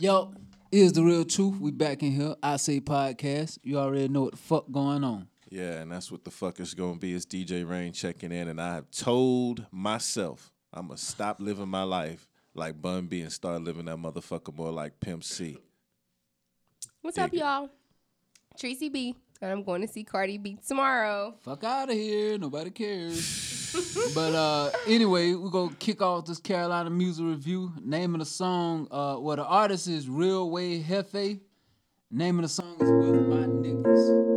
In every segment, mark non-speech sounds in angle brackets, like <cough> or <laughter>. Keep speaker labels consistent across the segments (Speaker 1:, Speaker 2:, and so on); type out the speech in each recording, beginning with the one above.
Speaker 1: Yo, is the real truth. We back in here. I say podcast. You already know what the fuck going on.
Speaker 2: Yeah, and that's what the fuck is gonna be. It's DJ Rain checking in, and I have told myself I'm gonna stop living my life like Bun B and start living that motherfucker more like Pimp C.
Speaker 3: What's
Speaker 2: Dig
Speaker 3: up,
Speaker 2: it.
Speaker 3: y'all? Tracy B. And I'm going to see Cardi B tomorrow.
Speaker 1: Fuck out of here. Nobody cares. <laughs> but uh anyway, we're gonna kick off this Carolina music review. Name of the song, uh well the artist is Real Way Hefe. Name of the song is With My Niggas.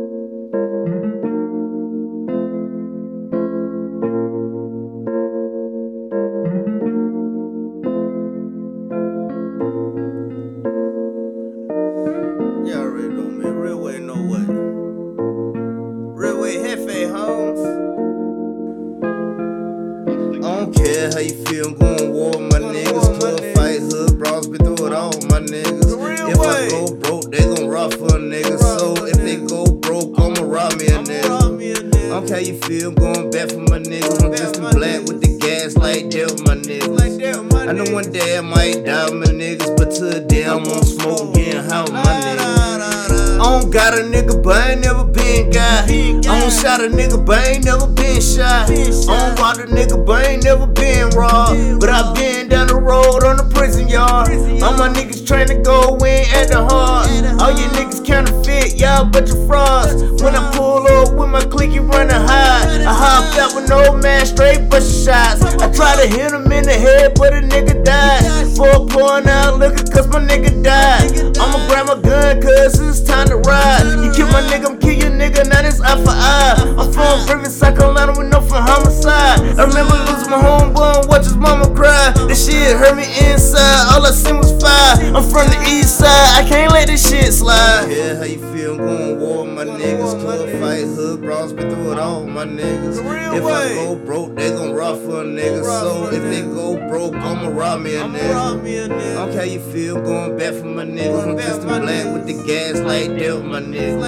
Speaker 4: For eye. I'm from River, South Carolina, with no for homicide. I remember losing my homeboy and watch his mama cry. This shit hurt me inside, all I seen was fire. I'm from the east side, I can't let this shit slide. Yeah, how you feel? I'm going war with my niggas. Club fight, hood brawls, been through it all my niggas. If I go broke, they gon' rob for a nigga. So if they go broke, I'ma rob me a nigga. I don't care how you feel, going back for my niggas. I'm just black with the gas like that with my niggas.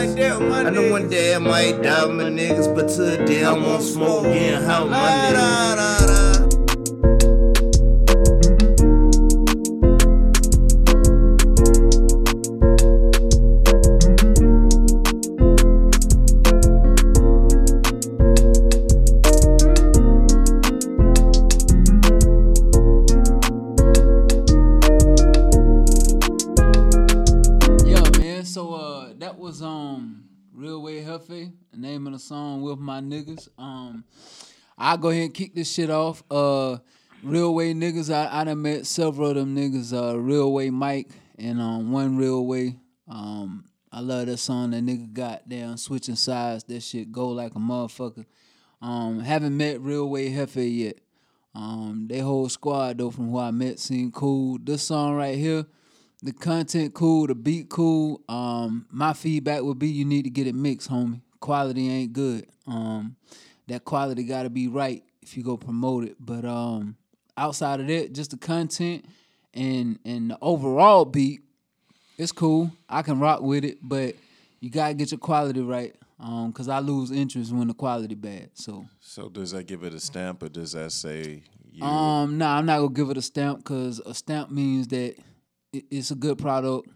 Speaker 4: I know one day I might die with my niggas, but today I'm on smoke high with my.
Speaker 1: The song with my niggas. Um I'll go ahead and kick this shit off. Uh Real Way niggas, I, I done met several of them niggas, uh Real Way Mike and um one Real Way. Um I love that song that nigga got down switching sides. That shit go like a motherfucker. Um haven't met Real Way Hefe yet. Um they whole squad though from who I met seem cool. This song right here, the content cool, the beat cool. Um, my feedback would be you need to get it mixed, homie. Quality ain't good. Um, that quality got to be right if you go promote it. But um, outside of that, just the content and and the overall beat, it's cool. I can rock with it, but you gotta get your quality right. Um, cause I lose interest when the quality bad. So
Speaker 2: So does that give it a stamp, or does that say you?
Speaker 1: um, nah, I'm not gonna give it a stamp because a stamp means that it- it's a good product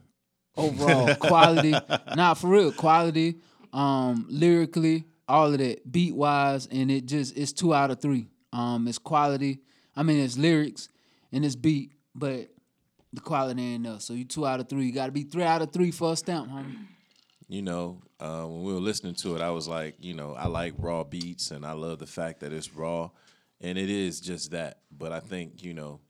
Speaker 1: overall. <laughs> quality, nah, for real, quality, um, lyrically, all of that, beat wise, and it just it's two out of three. Um, it's quality. I mean, it's lyrics and it's beat, but the quality ain't enough. So you two out of three. You gotta be three out of three for a stamp, homie.
Speaker 2: you know, uh, when we were listening to it, I was like, you know, I like raw beats and I love the fact that it's raw, and it is just that. But I think, you know,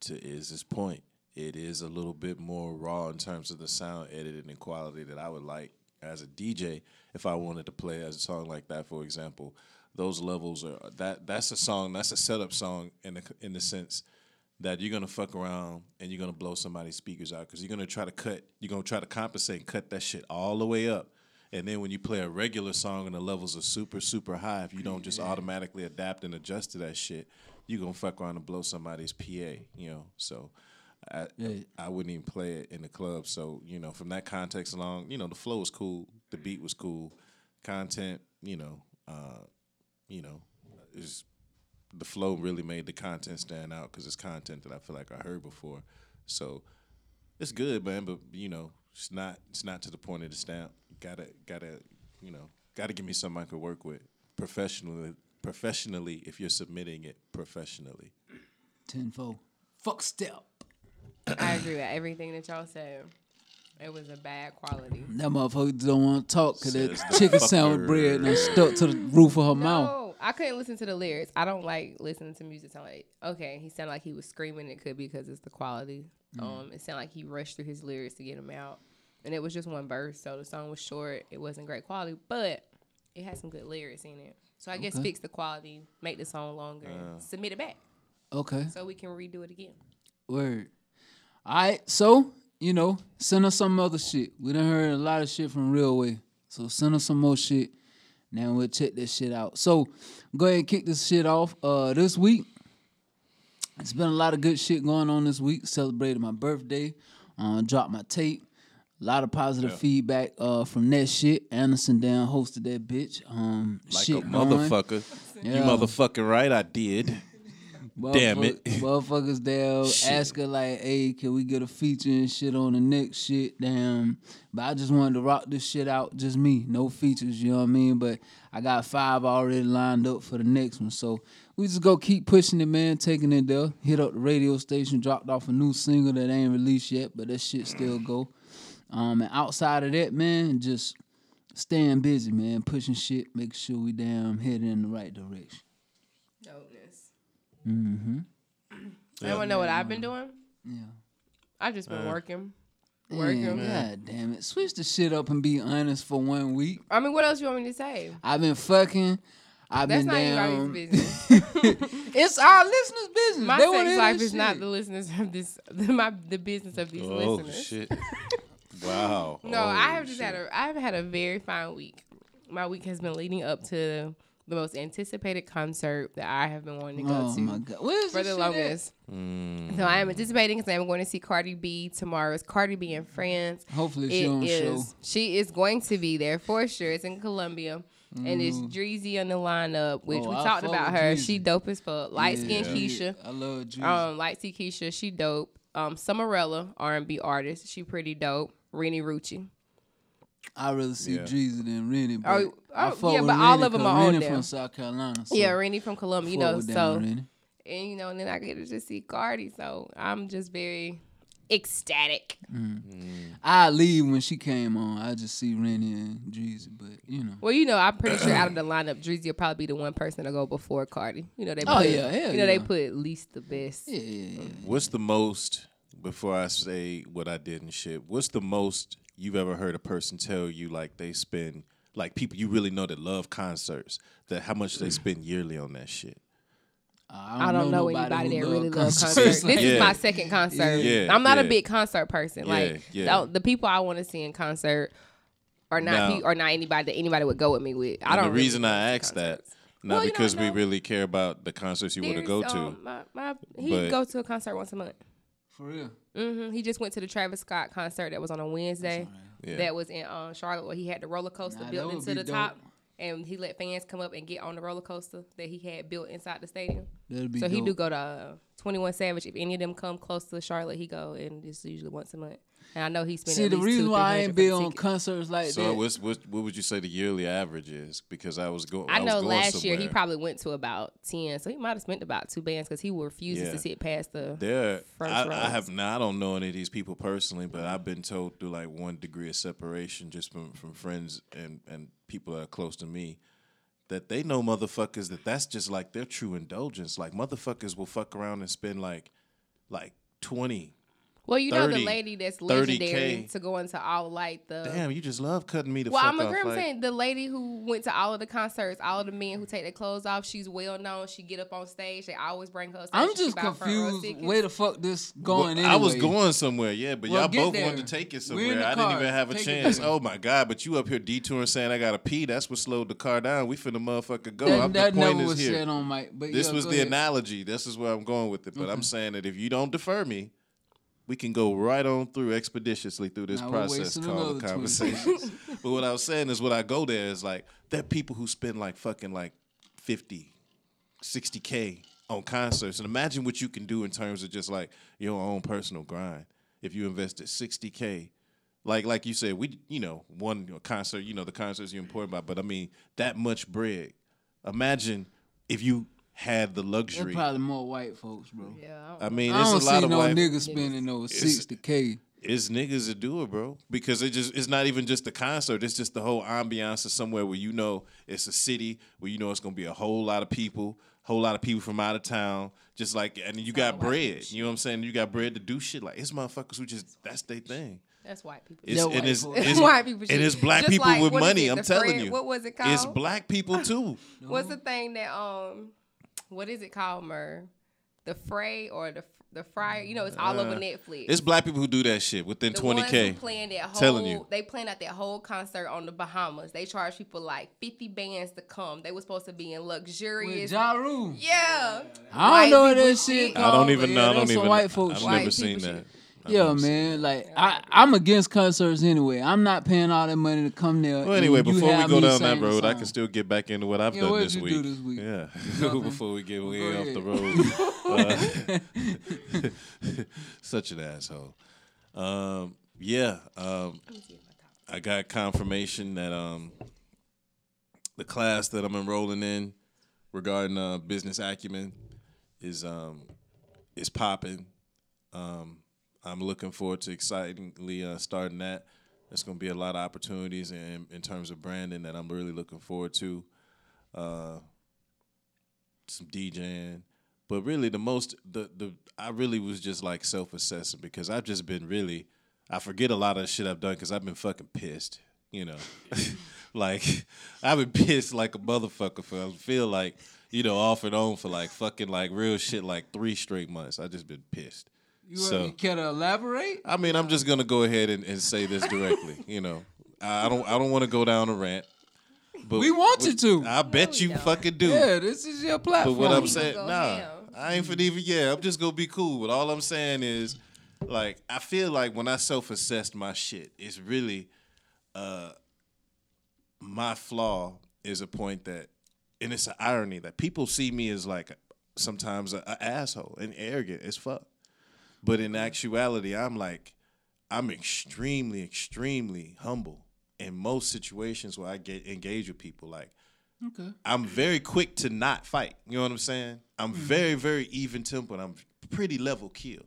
Speaker 2: to is this point, it is a little bit more raw in terms of the sound editing and quality that I would like as a DJ if I wanted to play as a song like that, for example. Those levels are that that's a song, that's a setup song in the in the sense that you're gonna fuck around and you're gonna blow somebody's speakers out because you're gonna try to cut, you're gonna try to compensate, and cut that shit all the way up. And then when you play a regular song and the levels are super, super high, if you don't just automatically adapt and adjust to that shit, you're gonna fuck around and blow somebody's PA, you know. So I
Speaker 1: Yeah.
Speaker 2: I wouldn't even play it in the club. So, you know, from that context along, you know, the flow was cool, the beat was cool, content, you know, uh, you know, is the flow really made the content stand out because it's content that I feel like I heard before. So it's good, man. But you know, it's not it's not to the point of the stamp. Gotta gotta you know gotta give me something I could work with professionally. Professionally, if you're submitting it professionally.
Speaker 1: Tenfold. Fuck step.
Speaker 3: I agree with everything that y'all said. It was a bad quality.
Speaker 1: That motherfucker don't want to talk because that
Speaker 2: the
Speaker 1: chicken sandwich
Speaker 2: fucker.
Speaker 1: bread done stuck to the roof of her mouth.
Speaker 3: No, I couldn't listen to the lyrics. I don't like listening to music. Sound like okay, he sounded like he was screaming. It could be because it's the quality.
Speaker 1: Mm.
Speaker 3: Um, it sounded like he rushed through his lyrics to get them out, and it was just one verse, so the song was short. It wasn't great quality, but it had some good lyrics in it. So I guess fix the quality, make the song longer, and submit it back
Speaker 1: Okay.
Speaker 3: so we can redo it again.
Speaker 1: Word. All right. So, you know, send us some other shit. We done heard a lot of shit from Real Way. So send us some more shit. Now we'll check this shit out. So go ahead and kick this shit off. Uh this week. It's been a lot of good shit going on this week. Celebrated my birthday. Uh, dropped my tape. A lot of positive feedback uh, from that shit. Anderson down hosted that bitch. Um,
Speaker 2: Like
Speaker 1: shit
Speaker 2: a motherfucker. You
Speaker 1: Yeah.
Speaker 2: motherfucking right, I did. Damn it.
Speaker 1: Motherfuckers there <laughs>
Speaker 2: Shit.
Speaker 1: asking like, hey, can we get a feature and shit on the next shit? Damn. But I just wanted to rock this shit out, just me. No features, you know what I mean? But I got five already lined up for the next one. So we just go keep pushing it, man, taking it there. Hit up the radio station, dropped off a new single that ain't released yet, but that shit still go. Um, and outside of that, man, just staying busy, man, pushing shit, making sure we damn headed in the right direction.
Speaker 3: Dopeness.
Speaker 1: Mm-hmm. <clears throat>
Speaker 3: Anyone know what I've been doing?
Speaker 1: Yeah.
Speaker 3: I've just
Speaker 2: Uh.
Speaker 3: been working.
Speaker 1: Yeah,
Speaker 3: Working.
Speaker 1: God damn it. Switch the shit up and be honest for one week.
Speaker 3: I mean, what else you want me to say?
Speaker 1: I've been fucking. I've
Speaker 3: That's
Speaker 1: been
Speaker 3: not
Speaker 1: down.
Speaker 3: anybody's business. <laughs>
Speaker 1: it's our listeners' business.
Speaker 3: My
Speaker 1: They
Speaker 3: sex
Speaker 1: hear
Speaker 3: life
Speaker 1: this
Speaker 3: is not the listeners of this, <laughs> the, my the business of these
Speaker 2: Oh
Speaker 3: listeners.
Speaker 2: shit! <laughs> Wow.
Speaker 3: No,
Speaker 2: Oh,
Speaker 3: I have just
Speaker 2: shit.
Speaker 3: had a I've had a very fine week. My week has been leading up to the most anticipated concert that I have been wanting to go
Speaker 1: Oh
Speaker 3: to
Speaker 1: my god. Where's
Speaker 3: for the longest.
Speaker 2: Mm.
Speaker 3: So I am anticipating because I'm going to see Cardi B tomorrow. It's Cardi B in France.
Speaker 1: Hopefully she on show.
Speaker 3: She is going to be there for sure. It's in Columbia. And it's Dreezy on the lineup, which
Speaker 1: Mm. Oh,
Speaker 3: we
Speaker 1: I
Speaker 3: talked about her.
Speaker 1: Dreezy.
Speaker 3: She dope as fuck. Light skin
Speaker 1: Yeah.
Speaker 3: Keisha.
Speaker 1: I love Dreezy.
Speaker 3: Um, light skin Keisha, she dope. Um, Summerella, R and B artist, she pretty dope. Renni Rucci.
Speaker 1: I really see
Speaker 2: Yeah.
Speaker 1: Dreezy than Renni. Oh, but
Speaker 3: Oh,
Speaker 1: I
Speaker 3: oh,
Speaker 1: fuck
Speaker 3: yeah,
Speaker 1: with
Speaker 3: but all
Speaker 1: Renni
Speaker 3: of 'em
Speaker 1: 'cause
Speaker 3: are on
Speaker 1: Renni
Speaker 3: there.
Speaker 1: from South Carolina. So
Speaker 3: yeah, Renni from Columbia, you know. So
Speaker 1: Renni.
Speaker 3: and you know, and then I get to just see Cardi, so I'm just very ecstatic. Mm.
Speaker 1: I leave when she came on. I just see Renni and Dreezy, but you know.
Speaker 3: Well, you know, I'm pretty sure out of the <coughs> lineup, Dreezy will probably be the one person to go before Cardi. You know, they oh, put,
Speaker 1: Oh, yeah, hell
Speaker 3: you know, they put at least the best.
Speaker 1: Yeah, yeah, yeah.
Speaker 2: What's the most? Before I say what I did and shit, what's the most you've ever heard a person tell you like they spend like people you really know that love concerts that how much they spend yearly on that shit?
Speaker 3: I don't know,
Speaker 1: nobody
Speaker 3: anybody
Speaker 1: who
Speaker 3: that really
Speaker 1: love
Speaker 3: loves
Speaker 1: concerts
Speaker 3: concerts.
Speaker 1: like
Speaker 3: This is my second concert.
Speaker 2: Yeah,
Speaker 3: I'm not a big concert person.
Speaker 2: Yeah,
Speaker 3: like
Speaker 2: yeah.
Speaker 3: The, the people I want to see in concert are not
Speaker 2: Now-
Speaker 3: pe- are not anybody that anybody would go with me with. I don't.
Speaker 2: the
Speaker 3: really
Speaker 2: reason
Speaker 3: go
Speaker 2: I
Speaker 3: to
Speaker 2: asked that, not
Speaker 3: Well, you don't
Speaker 2: because we really care about the concerts you want to
Speaker 3: There's,
Speaker 2: go to.
Speaker 3: um, my, my, he
Speaker 2: but-
Speaker 3: go to a concert once a month.
Speaker 1: For real.
Speaker 3: hmm He just went to the Travis Scott concert that was on a Wednesday.
Speaker 2: Yeah.
Speaker 3: That was in um, Charlotte where he had the roller coaster
Speaker 1: Nah,
Speaker 3: built into the
Speaker 1: dope.
Speaker 3: top. And he let fans come up and get on the roller coaster that he had built inside the stadium.
Speaker 1: That'd be
Speaker 3: So he
Speaker 1: dope.
Speaker 3: do go to uh, Twenty One Savage. If any of them come close to Charlotte, he go, and it's usually once a month. And I know he spent.
Speaker 1: See,
Speaker 3: at
Speaker 1: the reason why I ain't been on
Speaker 3: ticket.
Speaker 1: concerts like
Speaker 2: So
Speaker 1: that.
Speaker 2: what's, what what would you say the yearly average is? Because I was going.
Speaker 3: I
Speaker 2: was
Speaker 3: know
Speaker 2: going
Speaker 3: last year he probably went to about ten, so he might have spent about two bands because he refuses
Speaker 2: Yeah.
Speaker 3: to sit past the.
Speaker 2: There,
Speaker 3: First
Speaker 2: I, I have now. I don't know any of these people personally, but I've been told through like one degree of separation, just from from friends and and people that are close to me, that they know motherfuckers that that's just like their true indulgence. Like motherfuckers will fuck around and spend like like twenty.
Speaker 3: Well, you know the lady that's
Speaker 2: 30K.
Speaker 3: legendary to go into all like the.
Speaker 2: Damn, you just love cutting me the
Speaker 3: Well,
Speaker 2: fuck
Speaker 3: I'm
Speaker 2: off.
Speaker 3: agree. I'm
Speaker 2: like-
Speaker 3: saying the lady who went to all of the concerts, all of the men who take their clothes off, she's well known. She get up on stage. They always bring her.
Speaker 1: I'm
Speaker 3: stage. She
Speaker 1: just
Speaker 3: buy front row
Speaker 1: confused. Where the fuck this
Speaker 2: Well,
Speaker 1: going?
Speaker 2: I was going somewhere, yeah, but
Speaker 1: Well,
Speaker 2: y'all both
Speaker 1: there.
Speaker 2: wanted to take it somewhere.
Speaker 1: the
Speaker 2: I didn't even have a
Speaker 1: Take
Speaker 2: chance. Oh my god! But you up here detouring saying I gotta pee. That's what slowed the car down. We finna motherfucker go.
Speaker 1: That,
Speaker 2: I'm,
Speaker 1: that
Speaker 2: the point
Speaker 1: never
Speaker 2: is
Speaker 1: was
Speaker 2: here.
Speaker 1: said on mic. But
Speaker 2: This
Speaker 1: yeah,
Speaker 2: was the
Speaker 1: ahead.
Speaker 2: analogy. This is where I'm going with it. But I'm saying that if you don't defer me, we can go right on through expeditiously through this
Speaker 1: Now
Speaker 2: process called a conversation. <laughs> but what I was saying is, when I go there is like there are people who spend like fucking like 50, 60 k on concerts, and imagine what you can do in terms of just like your own personal grind. if you invested 60k like like you said we you know one concert you know the concerts you're important about but i mean that much bread imagine if you had the
Speaker 1: That's
Speaker 2: luxury
Speaker 1: probably more white folks, bro.
Speaker 3: Yeah. I
Speaker 2: i mean
Speaker 1: I
Speaker 2: there's
Speaker 1: don't
Speaker 2: a lot
Speaker 1: see
Speaker 2: of
Speaker 1: no
Speaker 2: white
Speaker 1: niggas spending over sixty k.
Speaker 2: it's niggas that do it, bro. Because it just it's not even just the concert. It's just the whole ambiance of somewhere where you know it's a city where you know it's gonna be a whole lot of people, whole lot of people from out of town. Just like and you got bread. You know what I'm saying? You got bread to do shit. Like it's motherfuckers who just that's their thing.
Speaker 3: That's white people.
Speaker 2: It's,
Speaker 1: Yeah,
Speaker 2: and
Speaker 1: white
Speaker 2: it's,
Speaker 1: folks.
Speaker 2: it's, <laughs>
Speaker 3: white people
Speaker 2: and it's black
Speaker 3: Just
Speaker 2: people
Speaker 3: like,
Speaker 2: with money.
Speaker 3: it,
Speaker 2: I'm
Speaker 3: the
Speaker 2: telling
Speaker 3: friend-
Speaker 2: you.
Speaker 3: What was it called?
Speaker 2: It's black people too.
Speaker 3: What's the thing that um, what is it called, Mer? The fray or the the fryer? You know, it's all over
Speaker 2: Uh,
Speaker 3: Netflix.
Speaker 2: It's black people who do that shit within 20k.
Speaker 3: ones playing that whole,
Speaker 2: Telling you.
Speaker 3: they planned out that whole concert on the Bahamas. They charged people like fifty bands to come. They were supposed to be in
Speaker 1: With
Speaker 3: luxurious.
Speaker 1: Ja Rule.
Speaker 3: yeah,
Speaker 1: I don't know
Speaker 3: people
Speaker 1: that shit.
Speaker 2: I don't even know.
Speaker 1: yeah,
Speaker 2: I don't even.
Speaker 1: white folks
Speaker 2: I've
Speaker 1: shit.
Speaker 2: never
Speaker 3: White
Speaker 2: seen that.
Speaker 3: shit.
Speaker 1: Yeah, man. Like I, I'm against concerts anyway. I'm not paying all that money to come there.
Speaker 2: Well, anyway, before we go down that road, I can still get back into what I've
Speaker 1: Yeah,
Speaker 2: done
Speaker 1: what
Speaker 2: this week.
Speaker 1: this week?
Speaker 2: Yeah, <laughs> before we get way off the road. <laughs> Uh, <laughs> such an asshole. Um, yeah, um, I got confirmation that um, the class that I'm enrolling in regarding uh, business acumen is um, is popping. Um, I'm looking forward to excitingly uh, starting that. There's going to be a lot of opportunities in, in terms of branding that I'm really looking forward to. Uh, some DJing, but really the most the the I really was just like self assessing because I've just been really I forget a lot of shit I've done because I've been fucking pissed, you know, <laughs> like I've been pissed like a motherfucker for I feel like you know off and on for like fucking like real shit like three straight months. I just been pissed.
Speaker 1: You,
Speaker 2: so
Speaker 1: you care to elaborate?
Speaker 2: I mean, I'm just gonna go ahead and, and say this directly. <laughs> You know, I I don't I don't want to go down a rant. But
Speaker 1: We want you to.
Speaker 2: I bet
Speaker 3: we
Speaker 2: you
Speaker 3: don't.
Speaker 2: fucking do.
Speaker 1: Yeah, this is your platform.
Speaker 2: But what I'm saying,
Speaker 3: go
Speaker 2: nah,
Speaker 3: ham.
Speaker 2: I ain't for even. Yeah, I'm just gonna be cool. But all I'm saying is, like, I feel like when I self-assessed my shit, it's really, uh, my flaw is a point that, and it's an irony that people see me as like sometimes a, a asshole and arrogant as fuck, but in actuality, I'm like, I'm extremely, extremely humble in most situations where I get engage with people, like.
Speaker 1: okay.
Speaker 2: I'm very quick to not fight. You know what I'm saying? I'm mm-hmm. very, very even tempered. I'm pretty level kill.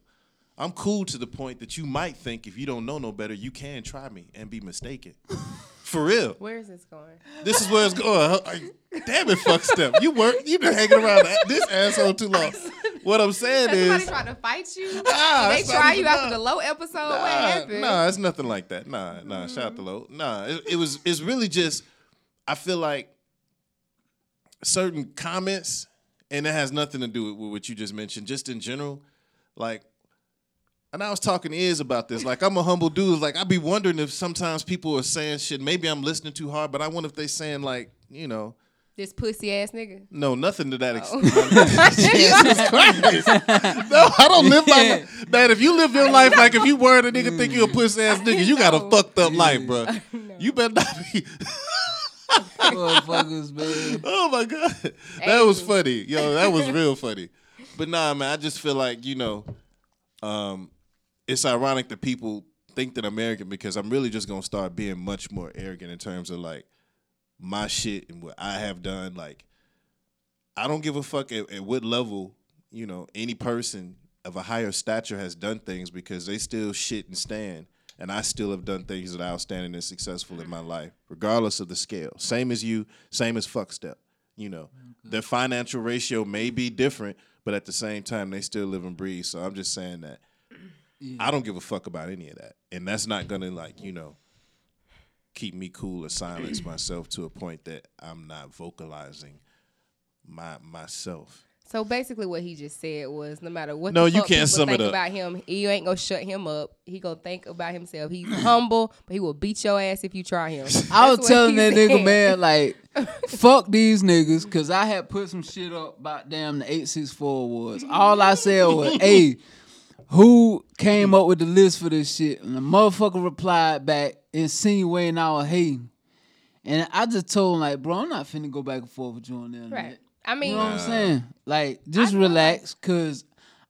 Speaker 2: I'm cool to the point that you might think if you don't know no better, you can try me and be mistaken. <laughs> For real.
Speaker 3: Where is this going?
Speaker 2: This is where it's going. Like, Damn it, fuck step. You work. You've been hanging around this asshole too long. What I'm saying
Speaker 3: Has somebody
Speaker 2: is,
Speaker 3: tried to fight you?
Speaker 2: Nah,
Speaker 3: they try you
Speaker 2: even-
Speaker 3: after the low episode? what
Speaker 2: Nah,
Speaker 3: happened?
Speaker 2: Nah, it's nothing like that. Nah, nah. Shout out to Low. Nah, it, it was. It's really just. I feel like certain comments, and it has nothing to do with what you just mentioned. Just in general, like. And I was talking to Iz about this. Like, I'm a humble dude. Like, I'd be wondering if sometimes people are saying shit. Maybe I'm listening too hard, but I wonder if they saying like, you know,
Speaker 3: This pussy ass nigga.
Speaker 2: no, nothing to that
Speaker 3: Oh.
Speaker 2: extent. <laughs> Jesus Christ. No, I don't live my man. If you live your life like if you were a nigga think you a pussy ass nigga, you got a fucked up life, bro. <laughs> You better not be. <laughs>
Speaker 1: Motherfuckers, man.
Speaker 2: Oh my god, that was funny, yo. That was real funny. But nah, man, I just feel like you know, um, it's ironic that people think that I'm arrogant because I'm really just gonna start being much more arrogant in terms of like my shit and what I have done. Like, I don't give a fuck at, at what level you know any person of a higher stature has done things because they still shit and stand. And I still have done things that are outstanding and successful in my life, regardless of the scale. Same as you, same as fuck step. You know, their financial ratio may be different, but at the same time, they still live and breathe. So I'm just saying that I don't give a fuck about any of that, and that's not gonna like you know keep me cool or silence <clears throat> myself to a point that I'm not vocalizing my myself.
Speaker 3: So basically, what he just said was, no matter what
Speaker 2: No,
Speaker 3: the
Speaker 2: you
Speaker 3: fuck
Speaker 2: can't
Speaker 3: people
Speaker 2: sum it up.
Speaker 3: about him, you ain't gonna shut him up. He gonna think about himself. He's <clears throat> humble, but he will beat your ass if you try him. <laughs>
Speaker 1: I was telling
Speaker 3: he
Speaker 1: that nigga, man, like, <laughs> fuck these niggas, because I had put some shit up about damn the 864 awards. All I said was, hey, who came up with the list for this shit? And the motherfucker replied back, insinuating I was hating. And I just told him, like, bro, I'm not finna go back and forth with you on that.
Speaker 3: Right. I mean,
Speaker 1: You know what I'm saying? Like, just
Speaker 3: feel
Speaker 1: relax, cause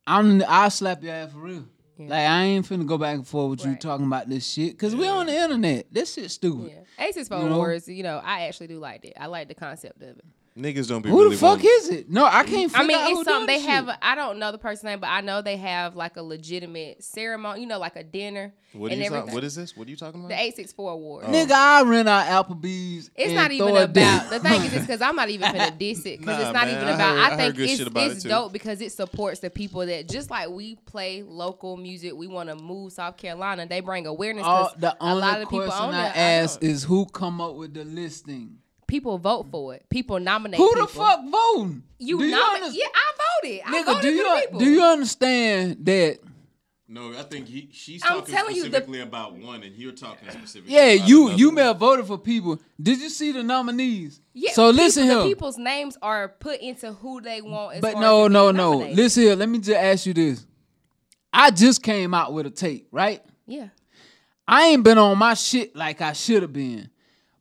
Speaker 1: I'm I'll slap your ass for real. Like I ain't finna go back and forth with you talking about this shit because we on the internet. This shit stupid.
Speaker 3: Yeah. Aces for
Speaker 1: You know?
Speaker 3: Wars, you know, I actually do like it. I like the concept of it.
Speaker 2: Niggas don't be
Speaker 1: Who
Speaker 2: really
Speaker 1: the fuck
Speaker 2: wanting-
Speaker 1: is it? No, I can't.
Speaker 3: I mean,
Speaker 1: out
Speaker 3: it's something they have.
Speaker 1: shit.
Speaker 3: I don't know the person's name, but I know they have like a legitimate ceremony. You know, like a dinner
Speaker 2: What, are
Speaker 3: and
Speaker 2: you talk- what is this? What are you talking about?
Speaker 3: the eight six four award? Oh.
Speaker 1: Nigga, I rent out Applebee's.
Speaker 3: It's
Speaker 1: and
Speaker 3: not even
Speaker 1: a
Speaker 3: about the thing is <laughs> it's because I'm not even gonna diss it because
Speaker 2: Nah,
Speaker 3: it's not
Speaker 2: man,
Speaker 3: even
Speaker 2: I
Speaker 3: about.
Speaker 2: heard-
Speaker 3: I,
Speaker 2: I
Speaker 3: think
Speaker 2: good
Speaker 3: it's
Speaker 2: about
Speaker 3: it's
Speaker 2: too.
Speaker 3: dope because it supports the people that just like we play local music. We want to move South Carolina. They bring awareness.
Speaker 1: All,
Speaker 3: 'cause
Speaker 1: the
Speaker 3: a
Speaker 1: only
Speaker 3: lot of
Speaker 1: question
Speaker 3: on
Speaker 1: I ask is who come up with the listing?
Speaker 3: People vote for it. People nominate.
Speaker 1: Who
Speaker 3: people.
Speaker 1: the fuck voting?
Speaker 3: You
Speaker 1: Do
Speaker 3: nominate?
Speaker 1: underst-
Speaker 3: Yeah, I voted. I
Speaker 1: Nigga,
Speaker 3: voted
Speaker 1: do
Speaker 3: for
Speaker 1: you
Speaker 3: the people.
Speaker 1: do you understand that?
Speaker 2: No, I think he, she's
Speaker 3: I'm
Speaker 2: talking
Speaker 3: telling you, the-
Speaker 2: specifically about one, and you're talking specifically.
Speaker 1: Yeah,
Speaker 2: about
Speaker 1: you you
Speaker 2: one.
Speaker 1: may have voted for people. Did you see the nominees?
Speaker 3: Yeah,
Speaker 1: So
Speaker 3: people-
Speaker 1: listen
Speaker 3: the
Speaker 1: here.
Speaker 3: people's names are put into who they want. As
Speaker 1: But
Speaker 3: far
Speaker 1: no,
Speaker 3: as
Speaker 1: no, no.
Speaker 3: nominated.
Speaker 1: Listen here. Let me just ask you this. I just came out with a tape, right?
Speaker 3: Yeah.
Speaker 1: I ain't been on my shit like I should have been.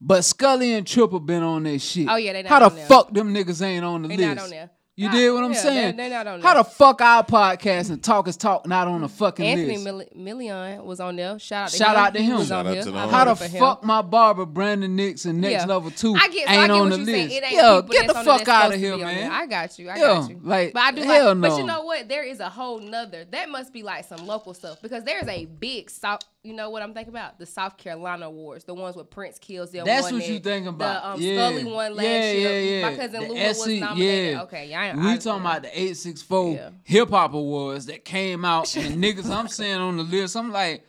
Speaker 1: But Scully and Triple been on their shit.
Speaker 3: Oh, yeah, they not
Speaker 1: How the
Speaker 3: on there.
Speaker 1: fuck them niggas ain't on the
Speaker 3: They
Speaker 1: list?
Speaker 3: not on there.
Speaker 1: You
Speaker 3: Nah,
Speaker 1: did what I'm
Speaker 3: yeah,
Speaker 1: saying?
Speaker 3: they- they not on there.
Speaker 1: How the fuck our podcast and Talk is Talk not on the fucking
Speaker 3: Anthony
Speaker 1: list?
Speaker 3: Mill- Million was on there. Shout out to
Speaker 1: Shout
Speaker 3: him.
Speaker 1: out to
Speaker 3: He
Speaker 1: him.
Speaker 3: was
Speaker 2: Shout
Speaker 3: on
Speaker 2: out to the
Speaker 1: How the
Speaker 3: voted him.
Speaker 1: fuck my barber Brandon Nix and Next
Speaker 3: Yeah.
Speaker 1: Level Two
Speaker 3: I get,
Speaker 1: ain't
Speaker 3: I get
Speaker 1: on
Speaker 3: what
Speaker 1: the
Speaker 3: you're
Speaker 1: list?
Speaker 3: saying. It ain't
Speaker 1: Yo,
Speaker 3: people
Speaker 1: get the
Speaker 3: that's
Speaker 1: fuck out of here, man.
Speaker 3: there. I got you. I
Speaker 1: Yo,
Speaker 3: got you.
Speaker 1: like,
Speaker 3: but I do
Speaker 1: hell
Speaker 3: like. But you know what? There is a whole nother. That must be like some local stuff because there's a big South. You know what I'm thinking about? The South Carolina Awards, the ones with Prince kills them.
Speaker 1: That's
Speaker 3: won
Speaker 1: what
Speaker 3: it.
Speaker 1: you thinking about.
Speaker 3: The um,
Speaker 1: yeah.
Speaker 3: Scully one last
Speaker 1: yeah,
Speaker 3: year.
Speaker 1: Yeah, yeah.
Speaker 3: My cousin
Speaker 1: The
Speaker 3: Lula was nominated.
Speaker 1: Yeah.
Speaker 3: Okay, yeah. I,
Speaker 1: We
Speaker 3: I,
Speaker 1: talking about the 864
Speaker 3: Yeah.
Speaker 1: hip hop awards that came out <laughs> and niggas I'm saying on the list. I'm like,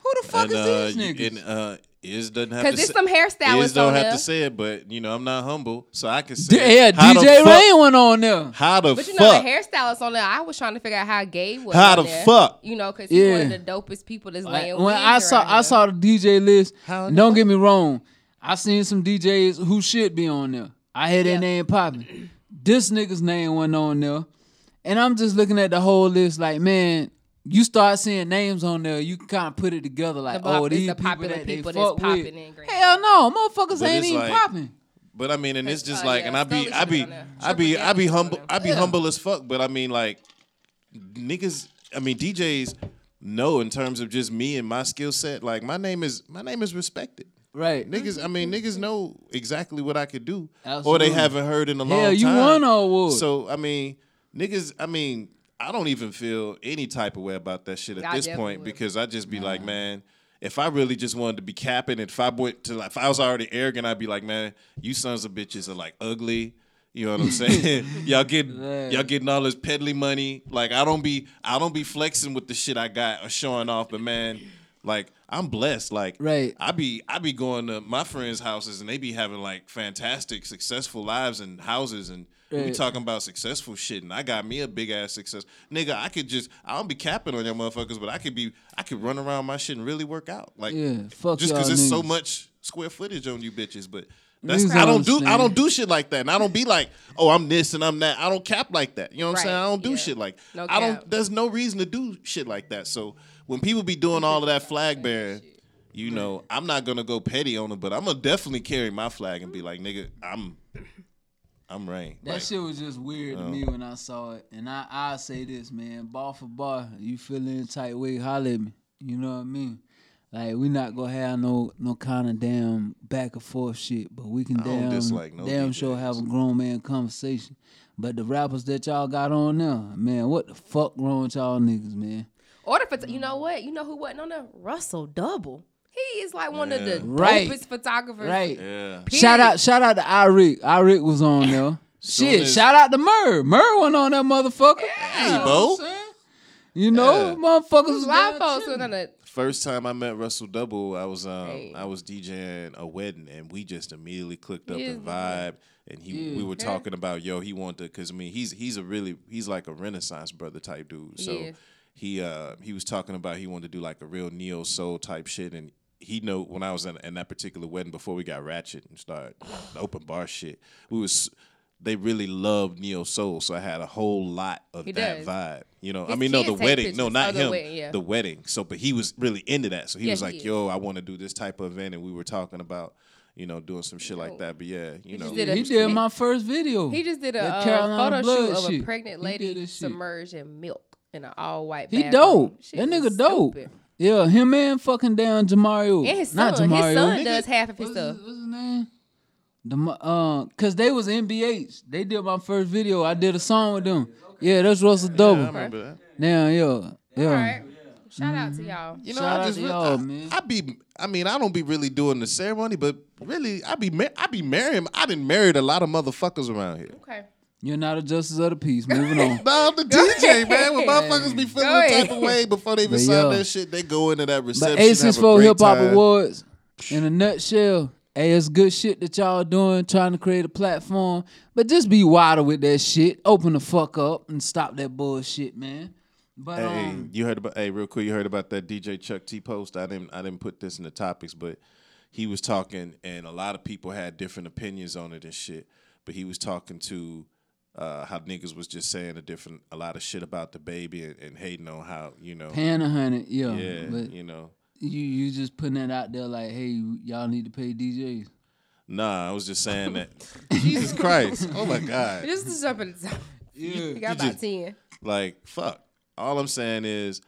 Speaker 1: who the fuck
Speaker 2: And,
Speaker 1: is
Speaker 2: uh,
Speaker 1: these niggas?
Speaker 2: and, uh, Iz doesn't have to
Speaker 3: because there's
Speaker 2: say,
Speaker 3: some
Speaker 2: Iz
Speaker 3: hairstylists
Speaker 2: don't
Speaker 3: on
Speaker 2: have
Speaker 3: there.
Speaker 2: to say it, but you know I'm not humble, so I can
Speaker 1: D-
Speaker 2: say.
Speaker 1: yeah,
Speaker 2: it. How the
Speaker 1: DJ
Speaker 2: fuck-
Speaker 1: Rain went on there.
Speaker 2: How the
Speaker 3: But you know
Speaker 2: fuck?
Speaker 3: the hairstylist on there. I was trying to figure out how gay was.
Speaker 2: How
Speaker 3: on
Speaker 2: the
Speaker 3: there.
Speaker 2: fuck?
Speaker 3: You know, because he's one
Speaker 1: Yeah.
Speaker 3: of the dopest people that's
Speaker 1: Like,
Speaker 3: laying.
Speaker 1: when
Speaker 3: wigs
Speaker 1: I saw
Speaker 3: around
Speaker 1: I
Speaker 3: here.
Speaker 1: saw the DJ list,
Speaker 2: How
Speaker 1: and
Speaker 2: the
Speaker 1: don't get me wrong, I seen some DJs who should be on there. I had their
Speaker 3: Yeah.
Speaker 1: name popping. This nigga's name went on there. And I'm just looking at the whole list like, man, you start seeing names on there, you can kind of put it together like,
Speaker 3: The pop-
Speaker 1: oh, these
Speaker 3: the
Speaker 1: people
Speaker 3: popular
Speaker 1: that they
Speaker 3: people that's
Speaker 1: fuck with.
Speaker 3: popping in Green
Speaker 1: Hell no, motherfuckers
Speaker 2: But
Speaker 1: ain't even
Speaker 2: like-
Speaker 1: popping.
Speaker 2: But I mean, and it's just
Speaker 3: uh,
Speaker 2: like,
Speaker 3: yeah,
Speaker 2: and I be,
Speaker 3: Scully
Speaker 2: I be,
Speaker 3: should've done.
Speaker 2: I be, I be humble,
Speaker 3: on
Speaker 2: I be
Speaker 1: Yeah.
Speaker 2: humble as fuck. But I mean, like, niggas, I mean, DJs know in terms of just me and my skill set. Like, my name is, my name is respected.
Speaker 1: Right.
Speaker 2: Niggas, I mean, niggas know exactly what I could do, or they haven't heard in a long
Speaker 1: Hell,
Speaker 2: time.
Speaker 1: you won an award.
Speaker 2: So I mean, niggas, I mean, I don't even feel any type of way about that shit at
Speaker 3: I
Speaker 2: this point
Speaker 3: would.
Speaker 2: because I just be like, man, if I really just wanted to be capping, if I went to if I was already arrogant, I'd be like, man, you sons of bitches are like ugly. You know what I'm saying? <laughs> <laughs> y'all getting
Speaker 1: Man.
Speaker 2: y'all getting all this peddly money. Like I don't be I don't be flexing with the shit I got or showing off, but man, like I'm blessed. Like
Speaker 1: Right.
Speaker 2: I be I be going to my friends' houses and they be having like fantastic, successful lives and houses and we talking about successful shit and I got me a big ass success. Nigga, I could just I don't be capping on your motherfuckers, but I could be I could run around my shit and really work out. Like
Speaker 1: Yeah, fuck
Speaker 2: just because it's so much square footage on you bitches, but that's I
Speaker 1: don't
Speaker 2: don't do I don't do shit like that. And I don't be like, oh, I'm this and I'm that. I don't cap like that. You know what I'm saying? I don't do
Speaker 3: yeah.
Speaker 2: shit like
Speaker 3: No
Speaker 2: I don't there's no reason to do shit like that. So when people be doing all of that flag bearing, you know, I'm not gonna go petty on them, but I'm gonna definitely carry my flag and be like, nigga, I'm I'm Rain.
Speaker 1: That
Speaker 2: Like,
Speaker 1: shit was just weird to
Speaker 2: Oh.
Speaker 1: me when I saw it. And I I say this, man, bar for bar, you feeling tight way, holler at me. You know what I mean? Like we not gonna have no no kind of damn back and forth shit, but we can
Speaker 2: I
Speaker 1: damn
Speaker 2: dislike no
Speaker 1: damn sure have a grown man conversation. But the rappers that y'all got on there, man, what the fuck wrong with y'all niggas, man?
Speaker 3: Or if it's you know what? You know who wasn't on there? Russell Double. He is like one of the
Speaker 2: Yeah.
Speaker 1: Right.
Speaker 3: dopest photographers.
Speaker 1: Right.
Speaker 2: yeah.
Speaker 1: Shout out, shout out to Irick. Irick was on there. Shit,
Speaker 2: as-
Speaker 1: shout out to Murr. Murr went on that motherfucker.
Speaker 2: Hey,
Speaker 1: You know
Speaker 2: Bo.
Speaker 1: what I'm saying? You know,
Speaker 2: Yeah.
Speaker 1: motherfuckers
Speaker 3: Who's
Speaker 1: was
Speaker 3: live folks
Speaker 1: chilling.
Speaker 3: on that?
Speaker 2: First time I met Russell Double, I was um
Speaker 3: Hey.
Speaker 2: I was DJing a wedding and we just immediately clicked up
Speaker 3: He
Speaker 2: and
Speaker 3: is
Speaker 2: vibe and he we were talking about yo he wanted to because I mean he's he's a really he's like a Renaissance brother type dude so
Speaker 3: is.
Speaker 2: he uh he was talking about he wanted to do like a real neo soul type shit and he know when I was in, in that particular wedding before we got ratchet and started the open bar shit we was they really loved neo soul so I had a whole lot of
Speaker 3: He
Speaker 2: that
Speaker 3: does.
Speaker 2: vibe you know I mean no the wedding no not
Speaker 3: Oh,
Speaker 2: him
Speaker 3: wedding, yeah.
Speaker 2: the wedding. So, but he was really into that. So he
Speaker 3: Yeah,
Speaker 2: was like,
Speaker 3: is.
Speaker 2: "Yo, I want to do this type of event," and we were talking about, you know, doing some shit like that. But yeah, you know,
Speaker 3: just did a-
Speaker 1: he did my first video.
Speaker 3: He just did a uh, photo
Speaker 1: Blood
Speaker 3: shoot of
Speaker 1: shit.
Speaker 3: a pregnant lady
Speaker 1: did this shit.
Speaker 3: submerged in milk. in an all white.
Speaker 1: He dope.
Speaker 3: Shit
Speaker 1: That nigga dope.
Speaker 3: stupid.
Speaker 1: Yeah, him and fucking down Jamario.
Speaker 3: And his
Speaker 1: Not
Speaker 3: son. His son does half of his
Speaker 1: What's
Speaker 3: stuff.
Speaker 1: his, what's his name? The uh, cause they was NBH. They did my first video. I did a song with them. Yeah, that's Russell
Speaker 2: I
Speaker 1: Double.
Speaker 2: remember that.
Speaker 1: Now, yeah, yeah.
Speaker 3: All right. Shout out to y'all.
Speaker 2: You know,
Speaker 1: Shout
Speaker 2: I
Speaker 1: out
Speaker 2: just
Speaker 1: to y'all,
Speaker 2: I,
Speaker 1: man.
Speaker 2: I be, I mean, I don't be really doing the ceremony, but really, I be, ma- I be marrying. I done married a lot of motherfuckers around here.
Speaker 3: Okay.
Speaker 1: You're not a justice of the peace. Moving on. <laughs>
Speaker 2: No, I'm the DJ man. When motherfuckers be feeling
Speaker 3: Go
Speaker 2: the type
Speaker 3: ahead.
Speaker 2: of way before they even
Speaker 1: But
Speaker 2: sign
Speaker 1: yo.
Speaker 2: that shit, they go into that reception.
Speaker 1: But Aces for
Speaker 2: great
Speaker 1: Hip Hop. Awards, in a nutshell, hey, it's good shit that y'all doing, trying to create a platform. But just be wider with that shit. Open the fuck up and stop that bullshit, man. But
Speaker 2: Hey,
Speaker 1: um,
Speaker 2: you heard about? Hey, real quick, you heard about that DJ Chuck T post? I didn't. I didn't put this in the topics, but he was talking, and a lot of people had different opinions on it and shit. But he was talking to uh, how niggas was just saying a different, a lot of shit about the baby and, and hating on how you know,
Speaker 1: paying a yeah.
Speaker 2: yeah,
Speaker 1: But
Speaker 2: you know.
Speaker 1: you you just putting that out there like, hey, y'all need to pay DJs.
Speaker 2: Nah, I was just saying that. <laughs> Jesus Christ! Oh my God!
Speaker 3: Just to jump in the top.
Speaker 1: Yeah.
Speaker 3: You got about
Speaker 2: just-
Speaker 3: 10.
Speaker 2: Like fuck. All I'm saying is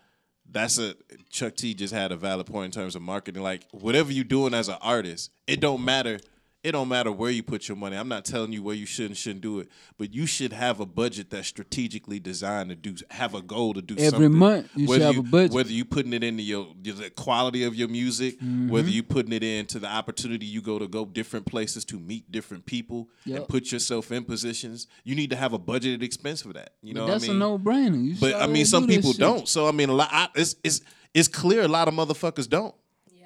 Speaker 2: that's a Chuck T just had a valid point in terms of marketing. Like whatever you're doing as an artist, it don't matter. It don't matter where you put your money. I'm not telling you where you should and shouldn't do it, but you should have a budget that's strategically designed to do have a goal to do
Speaker 1: Every
Speaker 2: something.
Speaker 1: month, you should
Speaker 2: whether
Speaker 1: have a budget.
Speaker 2: Whether you putting it into your the quality of your music,
Speaker 1: Mm-hmm.
Speaker 2: whether you putting it into the opportunity you go to go different places to meet different people and put yourself in positions, you need to have a budgeted expense for that. You know,
Speaker 1: That's
Speaker 2: what I mean?
Speaker 1: a no brainer.
Speaker 2: But I mean, some
Speaker 1: do
Speaker 2: people don't. So I mean, a lot. I, it's it's it's clear a lot of motherfuckers don't.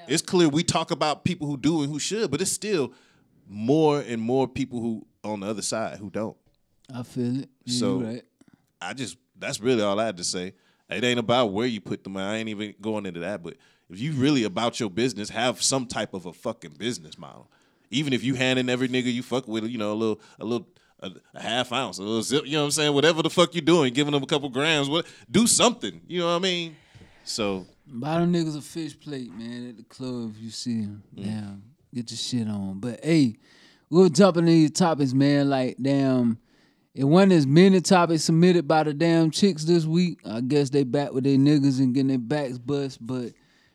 Speaker 2: It's clear we talk about people who do and who should, but it's still more and more people who on the other side who don't.
Speaker 1: I feel it. Yeah,
Speaker 2: So-
Speaker 1: right.
Speaker 2: I just that's really all I had to say. It ain't about where you put the money. I ain't even going into that. But if you really about your business, have some type of a fucking business model. Even if you handing every nigga you fuck with, you know, a little, a little, a, a half ounce, a little zip. You know what I'm saying? Whatever the fuck you doing, giving them a couple grams. What? Do something. You know what I mean? So
Speaker 1: Buy them niggas a fish plate, man, at the club if you see them.
Speaker 2: Mm.
Speaker 1: Damn, get your shit on. But hey, we'll jump into these topics, man. Like, damn, it wasn't as many topics submitted by the damn chicks this week. I guess they back with their niggas and getting their backs bust. But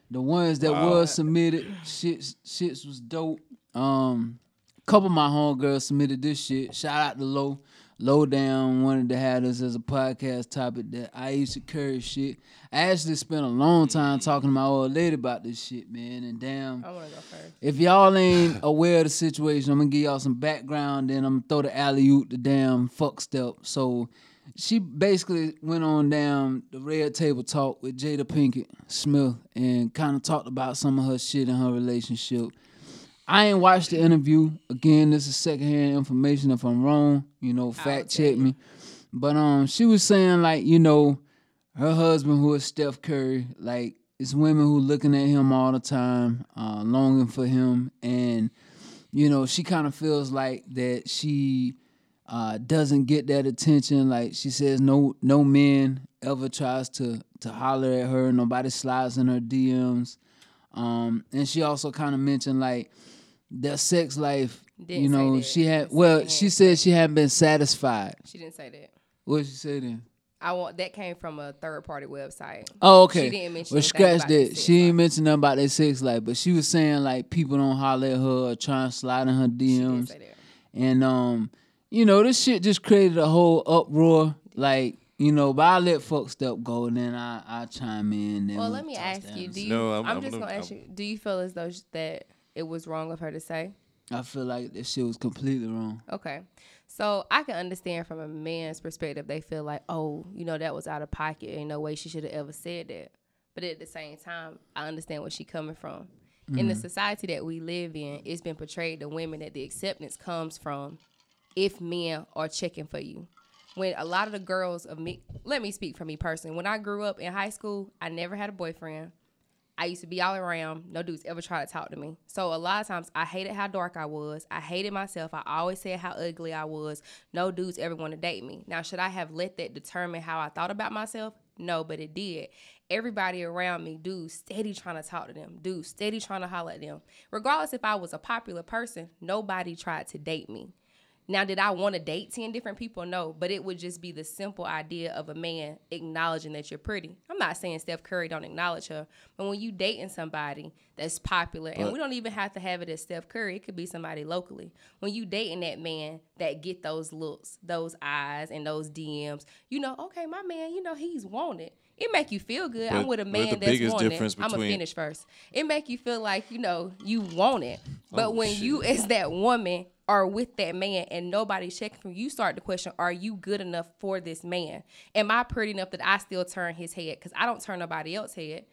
Speaker 1: the ones that was submitted, shits, shits was dope. Um, couple of my homegirls submitted this shit. Shout out to Low. Low down wanted to have this as a podcast topic that Ayesha Curry shit. I actually spent a long time talking to my old lady about this shit, man. And damn,
Speaker 3: I want to go first.
Speaker 1: if y'all ain't <laughs> aware of the situation, I'm gonna give y'all some background. Then I'm gonna throw the alley oop the damn fuck step. So she basically went on down the red table talk with Jada Pinkett Smith and kind of talked about some of her shit in her relationship. I ain't watched the interview. Again, this is secondhand information. If I'm wrong, you know, fact check me. But um, she was saying like, you know, her husband who is Steph Curry, like it's women who looking at him all the time, uh, longing for him, and you know, she kind of feels like that she uh, doesn't get that attention. Like she says, no, no man ever tries to to holler at her. Nobody slides in her DMs. Um, and she also kind of mentioned like their sex life.
Speaker 3: Didn't
Speaker 1: you
Speaker 3: say
Speaker 1: know,
Speaker 3: that.
Speaker 1: she had well,
Speaker 3: secondhand.
Speaker 1: she said she hadn't been satisfied.
Speaker 3: She didn't say that.
Speaker 1: What did she say then?
Speaker 3: I want that came from a third party website.
Speaker 1: Oh, okay.
Speaker 3: She didn't mention
Speaker 1: well,
Speaker 3: anything
Speaker 1: scratch
Speaker 3: about their
Speaker 1: that. She
Speaker 3: didn't
Speaker 1: mention nothing about their sex life, but she was saying like people don't holler at her or try and slide in her
Speaker 3: She didn't
Speaker 1: DMs.
Speaker 3: say that.
Speaker 1: And um, you know, this shit just created a whole uproar. Like, you know, but I let fuck step go and then I I chime in. Then
Speaker 3: Well,
Speaker 1: we
Speaker 3: let me ask you. Do you?
Speaker 2: No,
Speaker 3: I'm,
Speaker 2: I'm- I'm
Speaker 3: just
Speaker 2: gonna-
Speaker 3: gonna ask you. Do you feel as though sh- that it was wrong of her to say?
Speaker 1: I feel like this shit was completely wrong.
Speaker 3: Okay. So I can understand from a man's perspective, they feel like, oh, you know, that was out of pocket. Ain't no way she should have ever said that. But at the same time, I understand where she coming from. In the mm-hmm. society that we live in, it's been portrayed to women that the acceptance comes from if men are checking for you. When a lot of the girls of me, let me speak for me personally. When I grew up in high school, I never had a boyfriend. I used to be all around. No dudes ever tried to talk to me. So a lot of times I hated how dark I was. I hated myself. I always said how ugly I was. No dudes ever want to date me. Now, should I have let that determine how I thought about myself? No, but it did. Everybody around me, dudes, steady trying to talk to them. Dudes, steady trying to holler at them. Regardless if I was a popular person, nobody tried to date me. Now, did I want to date 10 different people? No, but it would just be the simple idea of a man acknowledging that you're pretty. I'm not saying Steph Curry don't acknowledge her, but when you dating somebody that's popular, and we don't even have to have it as Steph Curry, it could be somebody locally. When you dating that man that get those looks, those eyes, and those DMs, you know, okay, my man, you know, he's wanted. It make you feel good. I'm with a man that's wanted.
Speaker 2: difference
Speaker 3: I'm gonna finish first. It make you feel like you know you want it, but
Speaker 2: Oh,
Speaker 3: when
Speaker 2: shit.
Speaker 3: you <laughs> as that woman are with that man and nobody's checking for you, start to question: Are you good enough for this man? Am I pretty enough that I still turn his head? Because I don't turn nobody else's head.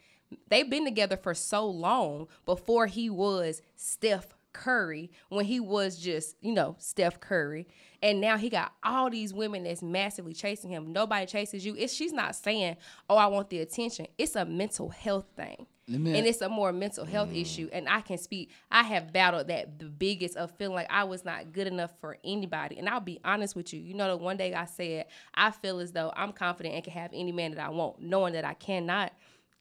Speaker 3: They've been together for so long before he was Steph Curry when he was just, you know, Steph Curry. And now he got all these women that's massively chasing him. Nobody chases you. It's she's not saying, "Oh, I want the attention." It's a mental health thing.
Speaker 1: Me-
Speaker 3: and it's a more mental health mm. issue. And I can speak. I have battled that the biggest of feeling like I was not good enough for anybody. And I'll be honest with you. You know, the one day I said I feel as though I'm confident and can have any man that I want, knowing that I cannot.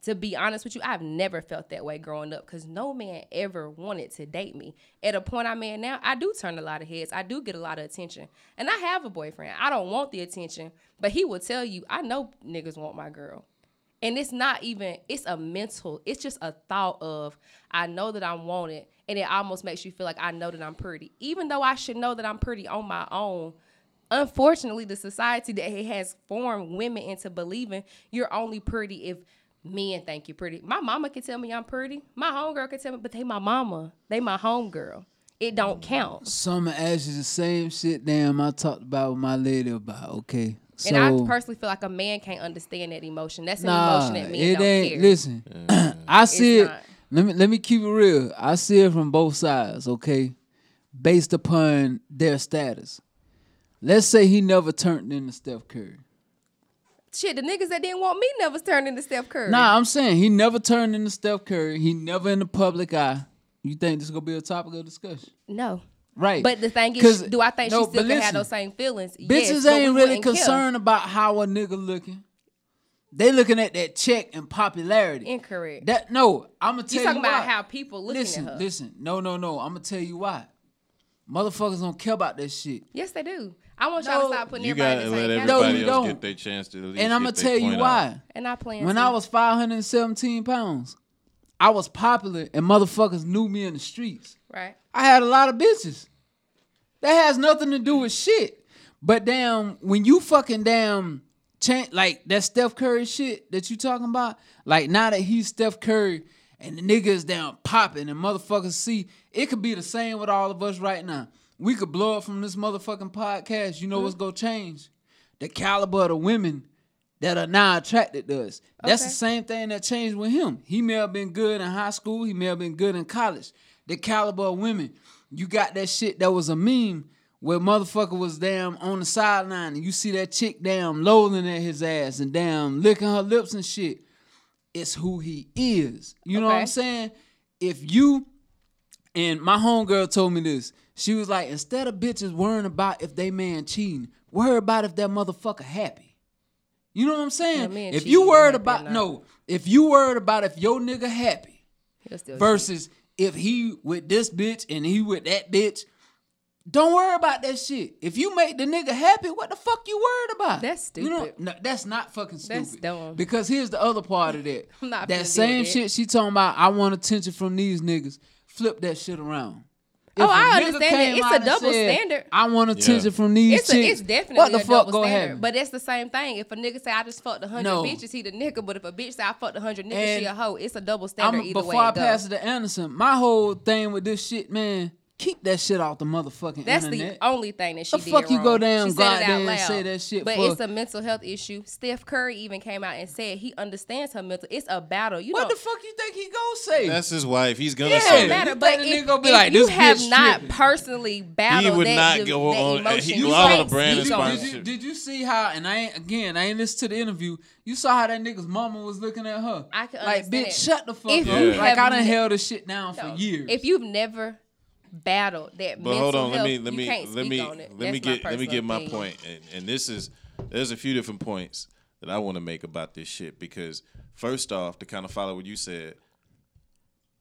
Speaker 3: To be honest with you, I've never felt that way growing up because no man ever wanted to date me. At a point I'm in now, I do turn a lot of heads. I do get a lot of attention. And I have a boyfriend. I don't want the attention, but he will tell you, I know niggas want my girl. And it's not even, it's a mental, it's just a thought of, I know that I'm wanted. And it almost makes you feel like I know that I'm pretty. Even though I should know that I'm pretty on my own, unfortunately, the society that has formed women into believing you're only pretty if men think you're pretty. My mama can tell me I'm pretty. My homegirl can tell me, but they my mama. They my homegirl. It don't mm. count.
Speaker 1: So I'm gonna ask you the same shit. Damn, I talked about with my lady about. Okay, so
Speaker 3: And I personally feel like a man can't understand that emotion. That's an
Speaker 1: nah,
Speaker 3: emotion that men
Speaker 1: it
Speaker 3: don't
Speaker 1: ain't.
Speaker 3: care.
Speaker 1: Listen, <clears throat> I see it.
Speaker 3: not.
Speaker 1: Let me let me keep it real. I see it from both sides. Okay, based upon their status. Let's say he never turned into Steph Curry.
Speaker 3: Shit, the niggas that didn't want me never turned into Steph Curry.
Speaker 1: Nah, I'm saying he never turned into Steph Curry. He never in the public eye. You think this is gonna be a topic of discussion?
Speaker 3: No.
Speaker 1: Right.
Speaker 3: But the thing is, do I think
Speaker 1: no,
Speaker 3: she still can have those same feelings?
Speaker 1: Bitches
Speaker 3: yes,
Speaker 1: ain't really concerned about how a nigga looking. They looking at that check and popularity.
Speaker 3: Incorrect.
Speaker 1: That no, I'm gonna tell
Speaker 3: you
Speaker 1: you
Speaker 3: talking about
Speaker 1: why.
Speaker 3: how people looking
Speaker 1: listen,
Speaker 3: at her.
Speaker 1: listen. No, no, no. I'm gonna tell you why. Motherfuckers don't care about that shit.
Speaker 3: Yes, they do. I want y'all
Speaker 1: No,
Speaker 3: to stop putting
Speaker 2: You
Speaker 3: everybody
Speaker 2: gotta
Speaker 3: in the
Speaker 2: let
Speaker 3: same
Speaker 1: No,
Speaker 2: everybody
Speaker 1: you
Speaker 2: else
Speaker 1: don't.
Speaker 2: get their chance to at least
Speaker 1: And I'm gonna
Speaker 2: get their
Speaker 1: tell you
Speaker 2: point
Speaker 1: why.
Speaker 2: out.
Speaker 3: And I plan
Speaker 1: When
Speaker 3: to.
Speaker 1: I was 517 pounds, I was popular and motherfuckers knew me in the streets.
Speaker 3: right.
Speaker 1: I had a lot of bitches. That has nothing to do with shit. But damn, when you fucking damn change like that Steph Curry shit that you talking about, like now that he's Steph Curry and the niggas down popping and motherfuckers see, it could be the same with all of us right now. We could blow up from this motherfucking podcast. You know what's mm-hmm. gonna change? The caliber of the women that are now attracted to us. That's the same thing that changed with him. He may have been good in high school, he may have been good in college. The caliber of women. You got that shit that was a meme where motherfucker was damn on the sideline and you see that chick damn loathing at his ass and damn licking her lips and shit. It's who he is. You know what I'm saying? If you and my homegirl told me this. She was like, instead of bitches worrying about if they man cheating, worry about if that motherfucker happy. You know what I'm saying?
Speaker 3: Yeah,
Speaker 1: if you worried about no, if you worried about if your nigga happy versus if he with this bitch and he with that bitch, don't worry about that shit. If you make the nigga happy, what the fuck you worried about?
Speaker 3: That's
Speaker 1: You know,
Speaker 3: stupid.
Speaker 1: no, that's not fucking stupid.
Speaker 3: That's dumb.
Speaker 1: Because here's the other part of that. <laughs> That same shit she talking about. I want attention from these niggas. Flip that shit around.
Speaker 3: Oh,
Speaker 1: If a
Speaker 3: I
Speaker 1: nigga
Speaker 3: understand
Speaker 1: it.
Speaker 3: It's a double
Speaker 1: said,
Speaker 3: standard.
Speaker 1: I want attention
Speaker 2: Yeah.
Speaker 1: from these
Speaker 3: It's, a,
Speaker 1: chicks.
Speaker 3: it's definitely
Speaker 1: what the
Speaker 3: a
Speaker 1: fuck
Speaker 3: double
Speaker 1: go
Speaker 3: standard.
Speaker 1: happen?
Speaker 3: But it's the same thing. If a nigga say I just fucked a hundred
Speaker 1: No.
Speaker 3: bitches, he the nigga. But if a bitch say I fucked a hundred niggas,
Speaker 1: And
Speaker 3: she a hoe. It's a double standard
Speaker 1: I'm,
Speaker 3: either
Speaker 1: before
Speaker 3: way.
Speaker 1: I
Speaker 3: it
Speaker 1: pass it to Anderson, my whole thing with this shit, man, keep that shit off the motherfucking
Speaker 3: That's
Speaker 1: internet.
Speaker 3: the only thing that she
Speaker 1: The
Speaker 3: did
Speaker 1: fuck you
Speaker 3: wrong.
Speaker 1: go down,
Speaker 3: she
Speaker 1: go
Speaker 3: said
Speaker 1: out
Speaker 3: it
Speaker 1: there
Speaker 3: out
Speaker 1: and
Speaker 3: loud.
Speaker 1: say that shit
Speaker 3: But
Speaker 1: for-
Speaker 3: it's a mental health issue. Steph Curry even came out and said he understands her mental. It's a battle. You
Speaker 1: what the fuck you think he gonna say?
Speaker 2: That's his wife. He's gonna
Speaker 1: Yeah.
Speaker 2: say
Speaker 3: don't
Speaker 2: that.
Speaker 3: matter.
Speaker 1: You
Speaker 3: But if,
Speaker 1: gonna be
Speaker 3: if
Speaker 1: like,
Speaker 3: you
Speaker 1: this
Speaker 3: have
Speaker 1: bitch
Speaker 3: not
Speaker 1: tripping.
Speaker 3: personally battled he
Speaker 2: would
Speaker 3: that,
Speaker 2: not
Speaker 3: the-
Speaker 2: go
Speaker 3: that
Speaker 2: on-
Speaker 3: emotion,
Speaker 2: he
Speaker 3: you
Speaker 2: allowed
Speaker 3: can't
Speaker 2: a brand
Speaker 3: speak
Speaker 2: of
Speaker 1: did you, did you see how? And I ain't again. I ain't listened to the interview. You saw how that nigga's mama was looking at her.
Speaker 3: I can
Speaker 1: like,
Speaker 3: understand
Speaker 1: bitch,
Speaker 3: it.
Speaker 1: shut the fuck
Speaker 3: If
Speaker 1: up. Like I done
Speaker 3: ne-
Speaker 1: held this shit down for years.
Speaker 3: If you've never battled that
Speaker 2: But hold on, let me let me let me let me
Speaker 3: That's
Speaker 2: get let me get my point. And, and this is there's a few different points that I want to make about this shit because first off, to kind of follow what you said,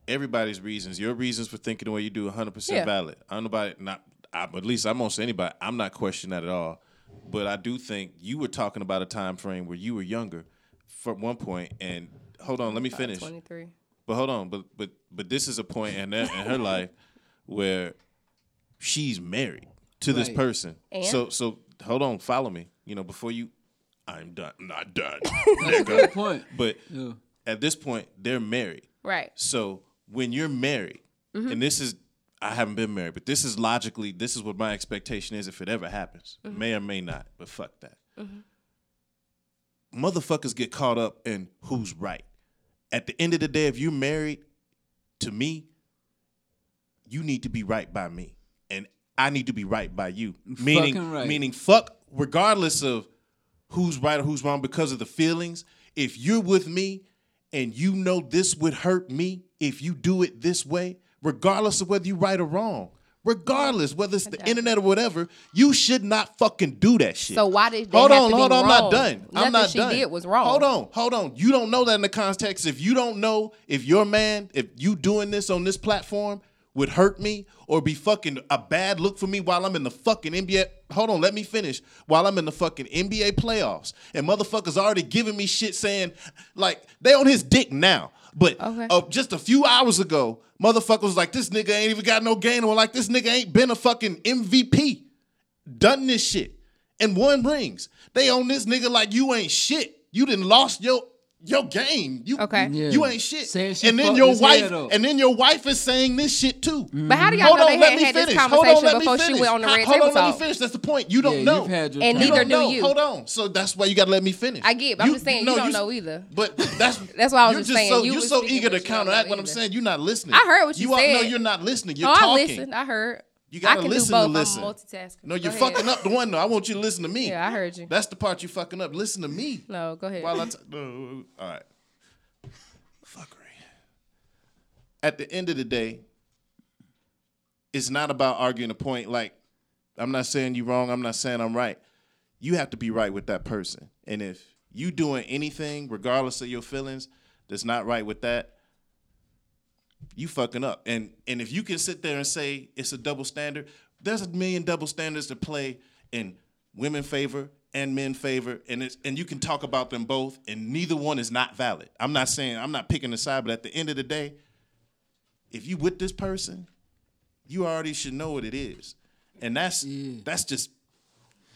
Speaker 2: everybody's reasons, your reasons for thinking the way you do, 100 percent
Speaker 3: Yeah.
Speaker 2: valid. I'm nobody not. I, at least I'm gonna say anybody. I'm not questioning that at all. But I do think you were talking about a time frame where you were younger, for one point. And hold on, let me finish.
Speaker 3: Twenty three.
Speaker 2: But hold on, but but but this is a point in, in her life where she's married to this
Speaker 1: Right.
Speaker 2: person.
Speaker 3: And?
Speaker 2: So so hold on, follow me. You know, before you, I'm done, not done. <laughs>
Speaker 1: That's a good point.
Speaker 2: but
Speaker 1: Yeah.
Speaker 2: at this point, they're married.
Speaker 3: Right.
Speaker 2: So when you're married, mm-hmm. and this is I haven't been married, but this is logically this is what my expectation is if it ever happens. Mm-hmm. May or may not, but fuck that. Mm-hmm. Motherfuckers get caught up in who's right. At the end of the day, if you're married to me, you need to be right by me. And I need to be right by you. Meaning
Speaker 1: right.
Speaker 2: meaning fuck regardless of who's right or who's wrong because of the feelings. If you're with me and you know this would hurt me if you do it this way, regardless of whether you're right or wrong, regardless whether it's the internet or whatever, you should not fucking do that shit.
Speaker 3: So why did they
Speaker 2: hold
Speaker 3: have
Speaker 2: on,
Speaker 3: to be
Speaker 2: hold on, I'm not done.
Speaker 3: Nothing
Speaker 2: I'm not
Speaker 3: she
Speaker 2: done.
Speaker 3: did was wrong.
Speaker 2: Hold on, hold on. You don't know that in the context. If you don't know if your man, if you doing this on this platform would hurt me or be fucking a bad look for me while I'm in the fucking NBA. Hold on, let me finish. While I'm in the fucking NBA playoffs and motherfuckers already giving me shit saying like they on his dick now. But
Speaker 3: Okay.
Speaker 2: uh, just a few hours ago, motherfuckers was like, this nigga ain't even got no game. Or like, this nigga ain't been a fucking MVP. Done this shit and won rings. They on this nigga like you ain't shit. You didn't lost your your game. You
Speaker 3: Okay.
Speaker 1: Yeah.
Speaker 2: you ain't shit.
Speaker 1: Saying she
Speaker 2: and then your wife and then your wife is saying this shit too.
Speaker 3: But how do y'all
Speaker 2: Hold
Speaker 3: know
Speaker 2: on,
Speaker 3: they
Speaker 2: let
Speaker 3: had
Speaker 2: me
Speaker 3: had this
Speaker 2: finish. Hold
Speaker 3: conversation
Speaker 2: on, let me
Speaker 3: before she
Speaker 2: finish.
Speaker 3: went on the
Speaker 2: Ho-
Speaker 3: red
Speaker 2: Hold
Speaker 3: table
Speaker 2: on, let me finish. That's the point. You don't
Speaker 1: Yeah,
Speaker 2: know.
Speaker 1: you've had your
Speaker 3: And
Speaker 1: time.
Speaker 2: You
Speaker 3: neither
Speaker 2: don't
Speaker 3: do
Speaker 2: know.
Speaker 3: you.
Speaker 2: Hold on. So that's why you gotta let me finish.
Speaker 3: I get, but I'm just saying, you don't know either.
Speaker 2: But that's <laughs>
Speaker 3: That's why I was
Speaker 2: you're
Speaker 3: just saying,
Speaker 2: So,
Speaker 3: you
Speaker 2: you're so eager to
Speaker 3: but you don't
Speaker 2: counteract what I'm saying. You're not listening.
Speaker 3: I heard what you
Speaker 2: are- No,
Speaker 3: said.
Speaker 2: you're not listening. You're
Speaker 3: oh, I
Speaker 2: talking.
Speaker 3: listened. I heard.
Speaker 2: You gotta
Speaker 3: I can
Speaker 2: listen
Speaker 3: do
Speaker 2: to listen.
Speaker 3: I'm multitasking.
Speaker 2: No, you're fucking up the one though. I want you to listen to me.
Speaker 3: Yeah, I heard you.
Speaker 2: That's the part you fucking up. Listen to me.
Speaker 3: No, go ahead.
Speaker 2: While I t- no, all right. Fuckery. At the end of the day, it's not about arguing a point. Like, I'm not saying you're wrong. I'm not saying I'm right. You have to be right with that person. And if you doing anything, regardless of your feelings, that's not right with that, you fucking up. And and if you can sit there and say it's a double standard, there's a million double standards to play in women favor and men favor, and it's and you can talk about them both, and neither one is not valid. I'm not saying I'm not picking a side, but at the end of the day, if you with this person, you already should know what it is, and that's that's just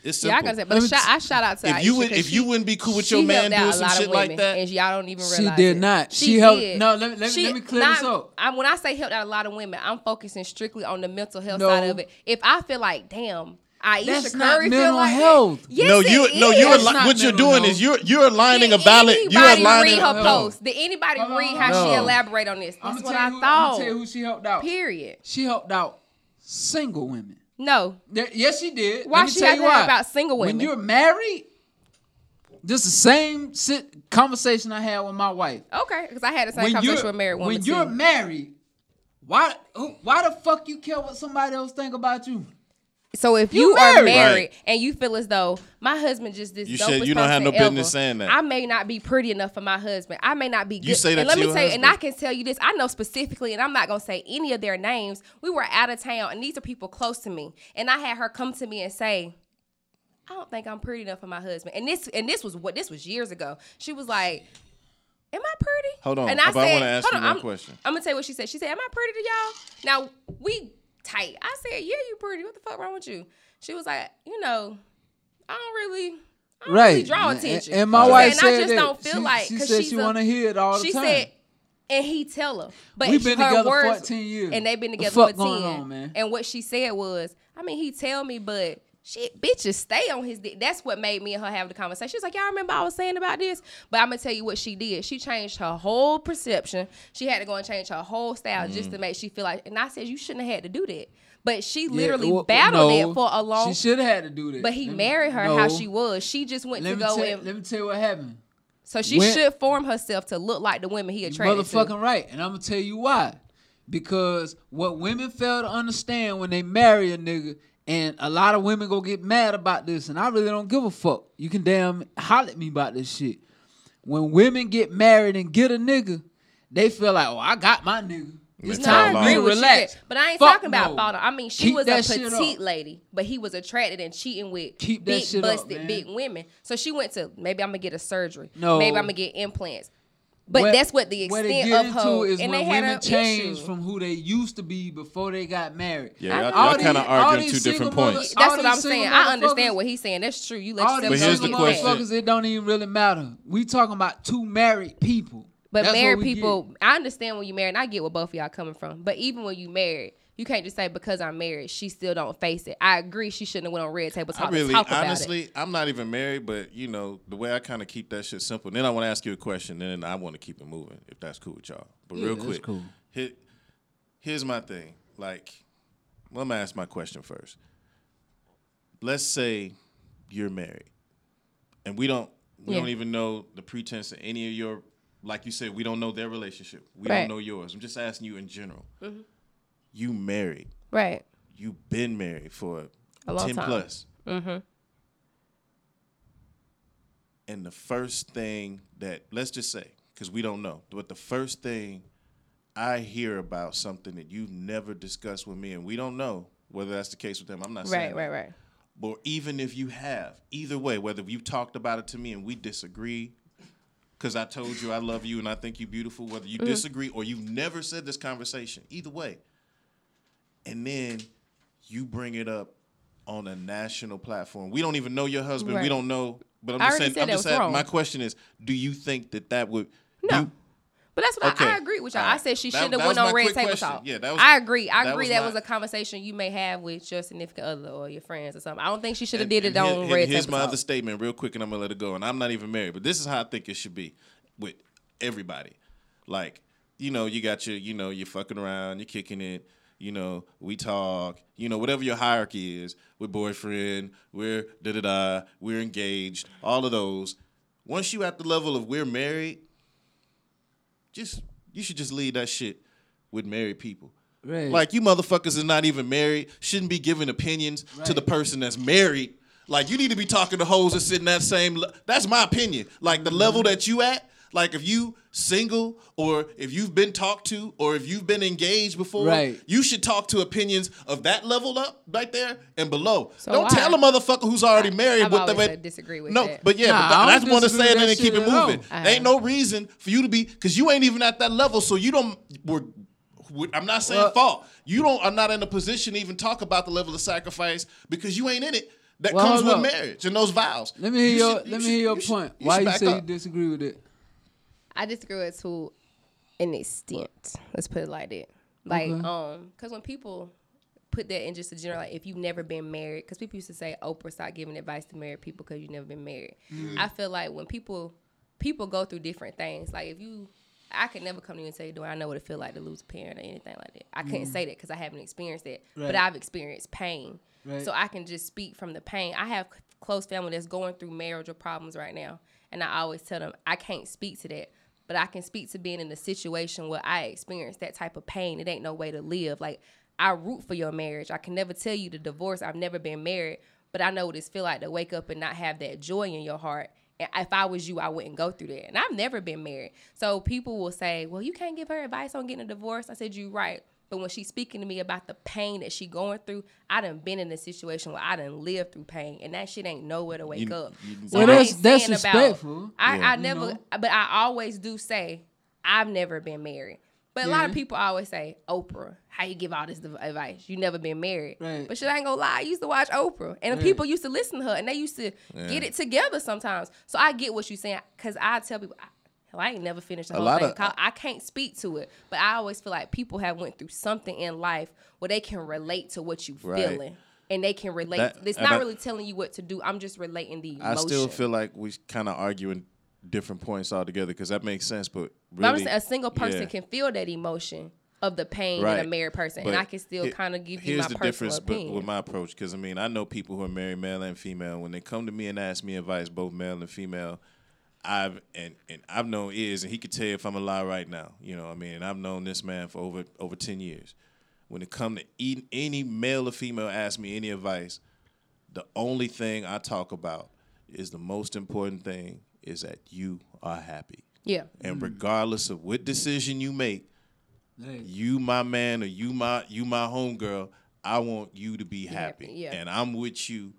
Speaker 2: it's
Speaker 3: yeah, I gotta say, but
Speaker 1: Let me
Speaker 3: shout,
Speaker 1: t-
Speaker 3: I shout out to
Speaker 2: if
Speaker 3: Ayesha
Speaker 2: you would,
Speaker 3: 'cause
Speaker 2: if
Speaker 3: she-
Speaker 2: you wouldn't be cool with your man
Speaker 3: helped
Speaker 2: doing some shit like that,
Speaker 3: and y'all don't even realize
Speaker 1: She
Speaker 3: realize
Speaker 1: did
Speaker 3: it.
Speaker 1: not.
Speaker 3: She,
Speaker 1: She helped-
Speaker 3: did.
Speaker 1: no, let me- let me-
Speaker 3: She-
Speaker 1: let me clear
Speaker 3: not-
Speaker 1: this up.
Speaker 3: I, when I say helped out a lot of women, I'm focusing strictly on the mental health
Speaker 1: No.
Speaker 3: side of it. If I feel like, damn, Ayesha
Speaker 1: That's not
Speaker 3: Curry
Speaker 1: mental
Speaker 3: feel like
Speaker 1: health.
Speaker 3: That. Yes,
Speaker 2: no,
Speaker 3: it
Speaker 2: you no, you're
Speaker 1: That's
Speaker 2: ali-
Speaker 1: not
Speaker 2: what you're doing
Speaker 1: health.
Speaker 2: is you're you're aligning a
Speaker 3: Did
Speaker 2: valid. You're
Speaker 3: anybody
Speaker 2: aligning.
Speaker 3: read her
Speaker 1: No.
Speaker 3: post? Did anybody
Speaker 1: Hold
Speaker 3: read
Speaker 1: on.
Speaker 3: how she elaborate on this? That's what
Speaker 1: tell
Speaker 3: I
Speaker 1: you, I'm
Speaker 3: thought.
Speaker 1: gonna tell you who she helped out.
Speaker 3: Period.
Speaker 1: She helped out single women.
Speaker 3: No.
Speaker 1: There- yes, she did.
Speaker 3: Why
Speaker 1: Let me
Speaker 3: she
Speaker 1: tell
Speaker 3: had
Speaker 1: you
Speaker 3: to
Speaker 1: why.
Speaker 3: about single women?
Speaker 1: When you're married, this the same sit, conversation I had with my wife.
Speaker 3: Okay, because I had the same
Speaker 1: when
Speaker 3: conversation with married woman
Speaker 1: when you're
Speaker 3: too.
Speaker 1: married, why why the fuck you care what somebody else think about you?
Speaker 3: So if
Speaker 1: You
Speaker 3: you, are
Speaker 1: married.
Speaker 3: married
Speaker 2: Right.
Speaker 3: and you feel as though my husband just this
Speaker 2: You
Speaker 3: dopest
Speaker 2: said you don't have
Speaker 3: person
Speaker 2: no business
Speaker 3: ever,
Speaker 2: saying that.
Speaker 3: I may not be pretty enough for my husband. I may not be good.
Speaker 2: You say that
Speaker 3: and let me
Speaker 2: your
Speaker 3: tell you, and. I can tell you this. I know specifically, and I'm not gonna say any of their names. We were out of town, and these are people close to me. And I had her come to me and say, I don't think I'm pretty enough for my husband. And this and this was what this was years ago. She was like, Am I pretty?
Speaker 2: Hold on,
Speaker 3: And I
Speaker 2: but I
Speaker 3: said,
Speaker 2: wanna ask
Speaker 3: hold
Speaker 2: you
Speaker 3: on,
Speaker 2: one
Speaker 3: I'm,
Speaker 2: question.
Speaker 3: I'm gonna tell you what she said. She said, Am I pretty to y'all? Now we tight. I said, Yeah, you pretty. What the fuck wrong with you? She was like, you know, I don't really I don't really
Speaker 1: Right.
Speaker 3: draw
Speaker 1: And-
Speaker 3: attention.
Speaker 1: And, my
Speaker 3: She
Speaker 1: wife
Speaker 3: said, and I just
Speaker 1: that.
Speaker 3: don't feel
Speaker 1: she,
Speaker 3: like
Speaker 1: she said she want to hear it all the
Speaker 3: she
Speaker 1: time.
Speaker 3: said, and he tell her, but
Speaker 1: We've been
Speaker 3: her
Speaker 1: together
Speaker 3: words,
Speaker 1: 14 years.
Speaker 3: and they've been
Speaker 1: The
Speaker 3: together
Speaker 1: fuck
Speaker 3: for
Speaker 1: going
Speaker 3: ten.
Speaker 1: on, man?
Speaker 3: And what she said was, I mean, he tell me, but shit, bitches stay on his dick. That's what made me and her have the conversation. She was like, y'all remember I was saying about this? But I'm gonna tell you what she did. She changed her whole perception. She had to go and change her whole style just to
Speaker 1: Mm.
Speaker 3: make she feel like. And I said, you shouldn't have had to do that. But she
Speaker 1: Yeah,
Speaker 3: literally
Speaker 1: well,
Speaker 3: battled
Speaker 1: no,
Speaker 3: it for a long.
Speaker 1: She should have had to do that.
Speaker 3: but he
Speaker 1: me-
Speaker 3: married her how she was. She just went
Speaker 1: Let
Speaker 3: to go
Speaker 1: tell,
Speaker 3: and
Speaker 1: let me tell you what happened.
Speaker 3: so she
Speaker 1: when-
Speaker 3: should form herself to look like the women he attracted to.
Speaker 1: Motherfucking right. And I'm gonna tell you why. Because what women fail to understand when they marry a nigga, and a lot of women go get mad about this, and I really don't give a fuck. You can damn holler at me about this shit. When women get married and get a nigga, they feel like, oh, I got my nigga. It's
Speaker 2: Let's
Speaker 3: No, I
Speaker 1: time
Speaker 3: agree
Speaker 1: to
Speaker 2: about-
Speaker 3: with
Speaker 1: relax.
Speaker 3: But I ain't
Speaker 1: Fuck
Speaker 3: talking about
Speaker 1: no.
Speaker 3: father. I mean, she
Speaker 1: Keep
Speaker 3: was a petite
Speaker 1: up.
Speaker 3: lady, but he was attracted and cheating with
Speaker 1: Keep
Speaker 3: big,
Speaker 1: shit up,
Speaker 3: busted, big women. So she went to maybe I'm gonna get a surgery.
Speaker 1: No.
Speaker 3: maybe I'm gonna get implants. But
Speaker 1: What-
Speaker 3: that's what the extent
Speaker 1: get
Speaker 3: of
Speaker 1: into
Speaker 3: her.
Speaker 1: is
Speaker 3: and
Speaker 1: when
Speaker 3: they had
Speaker 1: women
Speaker 3: a
Speaker 1: change
Speaker 3: issue.
Speaker 1: from who they used to be before they got married.
Speaker 2: Yeah,
Speaker 3: I
Speaker 2: y'all, y'all kind of
Speaker 1: these- all
Speaker 2: arguing two different
Speaker 1: single mothers-
Speaker 2: points.
Speaker 3: That's what I'm saying. I understand what he's saying. That's true. You let
Speaker 1: All
Speaker 3: yourself
Speaker 1: these
Speaker 2: But here's the
Speaker 1: single
Speaker 3: through that.
Speaker 2: question.
Speaker 1: motherfuckers, it don't even really matter. We talking about two married people.
Speaker 3: But
Speaker 1: That's
Speaker 3: married
Speaker 1: we get.
Speaker 3: people, I understand when you married, and I get where both of y'all coming from. But even when you married, you can't just say because I'm married, she still don't face it. I agree, she shouldn't have went on red table
Speaker 2: I
Speaker 3: talk
Speaker 2: really,
Speaker 3: to talk about it.
Speaker 2: honestly, I'm not even married, but you know the way I kind of keep that shit simple. Then I want to ask you a question, and then I want to keep it moving, if that's cool with y'all. But
Speaker 1: Yeah,
Speaker 2: real quick,
Speaker 1: cool.
Speaker 2: here- here's my thing. Like, let I'm ask my question first. Let's say you're married, and we don't, we
Speaker 3: Yeah.
Speaker 2: don't even know the pretense of any of your, like you said, we don't know their relationship. We
Speaker 3: Right.
Speaker 2: don't know yours. I'm just asking you in general. Mm-hmm. You married.
Speaker 3: Right.
Speaker 2: You've been married for
Speaker 3: A long
Speaker 2: 10
Speaker 3: time.
Speaker 2: plus. Mm-hmm. And the first thing that, let's just say, because we don't know, but the first thing I hear about something that you've never discussed with me, and we don't know whether that's the case with them. I'm not saying
Speaker 3: Right, right,
Speaker 2: that.
Speaker 3: right.
Speaker 2: But even if you have, either way, whether you talked about it to me and we disagree, because I told you I love you and I think you're beautiful, whether you mm-hmm. disagree or you've never said this conversation, either way. And then you bring it up on a national platform. We don't even know your husband. We don't know. But I'm
Speaker 3: I
Speaker 2: just saying.
Speaker 3: said
Speaker 2: I'm just saying. My question is: Do you think that that would?
Speaker 3: No.
Speaker 2: you-
Speaker 3: But that's what
Speaker 2: Okay.
Speaker 3: I, I agree with y'all. I said she shouldn't have went on red table talk.
Speaker 2: Yeah, that was-
Speaker 3: I agree. I
Speaker 2: that
Speaker 3: agree
Speaker 2: was
Speaker 3: that
Speaker 2: my-
Speaker 3: was a conversation you may have with your significant other or your friends or something. I don't think she should have did it
Speaker 2: and
Speaker 3: on
Speaker 2: here-
Speaker 3: red
Speaker 2: Here's
Speaker 3: table
Speaker 2: my
Speaker 3: talk.
Speaker 2: other statement, real quick, and I'm gonna let it go. And I'm not even married, but this is how I think it should be with everybody. Like, you know, you got your, you know, you're fucking around, you're kicking it. You know, we talk. You know, whatever your hierarchy is, we're boyfriend, we're da da da, we're engaged. All of those. Once you at the level of we're married, just you should just leave that shit with married people.
Speaker 1: Right.
Speaker 2: Like you motherfuckers is not even married, shouldn't be giving opinions to the person that's married. Like you need to be talking to hoes that sit in that same. Le- that's my opinion. Like the level that you at. Like if you single or if you've been talked to or if you've been engaged before,
Speaker 1: Right.
Speaker 2: you should talk to opinions of that level up right there and below.
Speaker 3: So
Speaker 2: don't
Speaker 3: I-
Speaker 2: tell a motherfucker who's already married
Speaker 3: I've
Speaker 2: what
Speaker 3: always
Speaker 2: the
Speaker 3: said disagree with
Speaker 2: no,
Speaker 3: that.
Speaker 2: but yeah,
Speaker 1: Nah,
Speaker 2: but
Speaker 1: I
Speaker 2: I
Speaker 1: don't
Speaker 2: just want to say it and keep it
Speaker 1: at all.
Speaker 2: moving.
Speaker 3: I
Speaker 2: Ain't no reason for you to be because you ain't even at that level. So you don't. We're, we- I'm not saying
Speaker 1: Well-
Speaker 2: fault. You don't I'm not in a position to even talk about the level of sacrifice because you ain't in it. That
Speaker 1: Well,
Speaker 2: comes with
Speaker 1: up.
Speaker 2: marriage and those vows.
Speaker 1: Let me hear
Speaker 2: You
Speaker 1: your
Speaker 2: should- you
Speaker 1: let me
Speaker 2: should-
Speaker 1: hear your
Speaker 2: you should-
Speaker 1: point.
Speaker 2: you
Speaker 1: Why
Speaker 2: should
Speaker 1: you
Speaker 2: back
Speaker 1: say you disagree with it?
Speaker 3: I disagree with it to an extent. Let's put it like that. Like,
Speaker 1: Okay.
Speaker 3: um, because when people put that in just a general, like, if you've never been married, because people used to say Oprah stop giving advice to married people because you've never been married. I feel like when people people go through different things, like if you, I could never come to you and say, "Do I know what it feel like to lose a parent or anything like that?" I couldn't say that because I haven't experienced that,
Speaker 1: Right.
Speaker 3: but I've experienced pain,
Speaker 1: Right.
Speaker 3: so I can just speak from the pain. I have close family that's going through marriage or problems right now, and I always tell them I can't speak to that, but I can speak to being in a situation where I experienced that type of pain. It ain't no way to live. Like I root for your marriage. I can never tell you to divorce. I've never been married, but I know what it's feel like to wake up and not have that joy in your heart. And if I was you, I wouldn't go through that. And I've never been married. So people will say, well, you can't give her advice on getting a divorce. I said, "You're right. But when she's speaking to me about the pain that she going through, I done been in a situation where I done lived through pain, and that shit ain't nowhere to wake
Speaker 2: You-
Speaker 3: up.
Speaker 2: you-
Speaker 3: So
Speaker 1: Well, that's-
Speaker 3: ain't
Speaker 1: that's
Speaker 3: saying
Speaker 1: respectful.
Speaker 3: I,
Speaker 2: Yeah.
Speaker 3: I never,
Speaker 1: know?
Speaker 3: but I always do say I've never been married. But a lot of people always say, Oprah, how you give all this advice? You never been married.
Speaker 1: Right.
Speaker 3: But shit, I ain't gonna lie. I used to watch Oprah, and
Speaker 1: Right.
Speaker 3: people used to listen to her, and they used to get it together sometimes. So I get what you're saying, cause I tell people. I, Hell, I ain't never finished the
Speaker 2: A
Speaker 3: whole thing.
Speaker 2: of-
Speaker 3: uh, I can't speak to it, but I always feel like people have went through something in life where they can relate to what you
Speaker 2: Right.
Speaker 3: feeling, and they can relate.
Speaker 2: That-
Speaker 3: it's not
Speaker 2: I-
Speaker 3: really telling you what to do. I'm just relating the emotion.
Speaker 2: I still feel like we kind of arguing different points altogether because that makes sense. But
Speaker 3: But I'm
Speaker 2: really,
Speaker 3: saying a single person
Speaker 2: yeah.
Speaker 3: can feel that emotion of the pain
Speaker 2: Right.
Speaker 3: in a married person, and I can still kind of give you
Speaker 2: here's
Speaker 3: my
Speaker 2: the
Speaker 3: personal
Speaker 2: difference but
Speaker 3: opinion.
Speaker 2: with my approach because I mean I know people who are married, male and female. When they come to me and ask me advice, both male and female, I've and and I've known is and he could tell if I'm a lie right now. You know, what I mean, and I've known this man for over over ten years. When it come to eat, any male or female ask me any advice, the only thing I talk about is the most important thing is that you are happy.
Speaker 3: yeah,
Speaker 2: And regardless of what decision you make,
Speaker 1: Hey.
Speaker 2: You my man or you my you my homegirl. I want you to be happy.
Speaker 3: happy, yeah.
Speaker 2: And I'm with you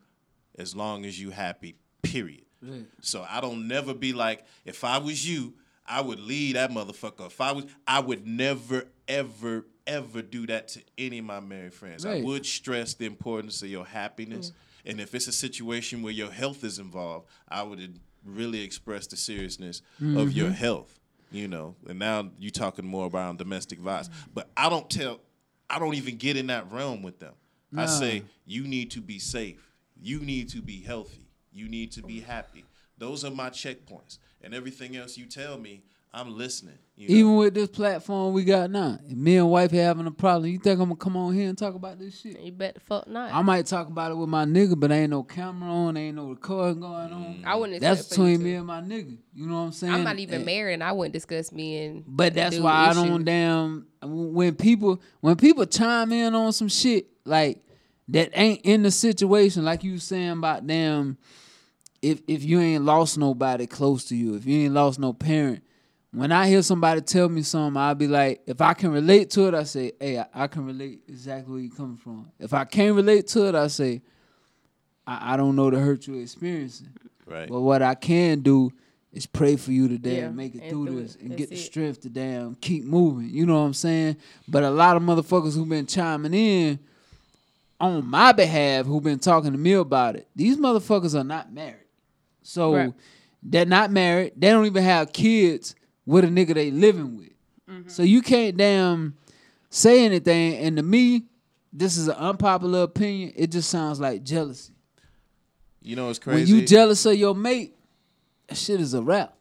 Speaker 2: as long as you happy, period.
Speaker 1: Right.
Speaker 2: So I don't never be like, if I was you, I would lead that motherfucker. If I was, I would never, ever, ever do that to any of my married friends. I would stress the importance of your happiness. Mm. And if it's a situation where your health is involved, I would really express the seriousness of your mm-hmm. health. You know, and now you're talking more around domestic violence. Mm. But I don't tell, I don't even get in that realm with them. I say you need to be safe. You need to be healthy. You need to be happy. Those are my checkpoints. And everything else you tell me, I'm listening. You know?
Speaker 1: Even with this platform we got now, me and wife having a problem, you think I'm gonna come on here and talk about this shit?
Speaker 3: You bet the fuck not.
Speaker 1: I might talk about it with my nigga, but ain't no camera on, ain't no recording going on. Mm.
Speaker 3: I wouldn't.
Speaker 1: That's
Speaker 3: expect
Speaker 1: between me and my nigga. You know what I'm saying?
Speaker 3: I'm not even
Speaker 1: And-
Speaker 3: married, and I wouldn't discuss me and.
Speaker 1: But that's
Speaker 3: dude
Speaker 1: why I don't damn when people when people chime in on some shit like that ain't in the situation, like you saying about them. if if you ain't lost nobody close to you, if you ain't lost no parent. When I hear somebody tell me something, I'll be like, if I can relate to it, I say, hey, I, I can relate exactly where you coming from. If I can't relate to it, I say, I, I don't know the hurt you're experiencing.
Speaker 2: right.
Speaker 1: But what I can do is pray for you today damn
Speaker 3: Yeah,
Speaker 1: make it
Speaker 3: and
Speaker 1: through
Speaker 3: do
Speaker 1: this
Speaker 3: it.
Speaker 1: and
Speaker 3: That's
Speaker 1: get the
Speaker 3: it.
Speaker 1: strength to damn keep moving. You know what I'm saying? But a lot of motherfuckers who've been chiming in on my behalf, who've been talking to me about it, these motherfuckers are not married. So
Speaker 3: Right.
Speaker 1: they're not married. They don't even have kids with a nigga they living with.
Speaker 3: Mm-hmm.
Speaker 1: So you can't damn say anything. And to me, this is an unpopular opinion. It just sounds like jealousy.
Speaker 2: You know what's crazy?
Speaker 1: When you jealous of your mate, that shit is a rap.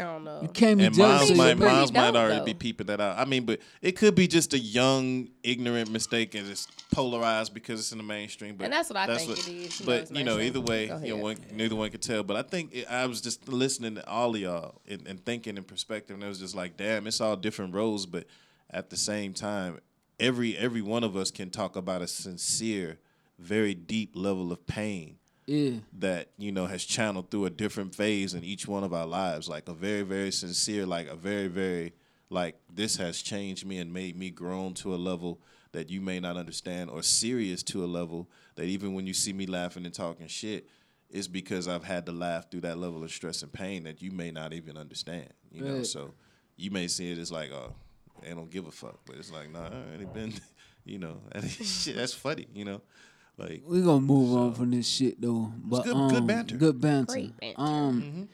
Speaker 3: I don't know.
Speaker 1: You can't be
Speaker 2: and
Speaker 1: jealous
Speaker 2: moms
Speaker 1: of your
Speaker 2: might,
Speaker 1: mate.
Speaker 2: might already
Speaker 3: though.
Speaker 2: be peeping that out. I mean, but it could be just a young, ignorant mistake and it's polarized because it's in the mainstream. But
Speaker 3: And that's what I think it is, you
Speaker 2: But
Speaker 3: it's
Speaker 2: you know, either way, you know, one, neither one could tell. But I think it, I was just listening to all of y'all and, and thinking in perspective, and it was just like, damn, it's all different roles, but at the same time, every every one of us can talk about a sincere, very deep level of pain
Speaker 1: Yeah.
Speaker 2: that you know has channeled through a different phase in each one of our lives. Like a very very sincere like a very very like this has changed me and made me grown to a level that you may not understand or serious to a level that even when you see me laughing and talking shit it's because I've had to laugh through that level of stress and pain that you may not even understand you know? So you may see it as like oh they don't give a fuck but it's like nah I already been <laughs> you know <laughs> shit that's funny you know like
Speaker 1: We gonna move on from this shit though. But
Speaker 2: good-
Speaker 1: um,
Speaker 2: good banter.
Speaker 1: Good banter.
Speaker 3: Great banter.
Speaker 1: Um,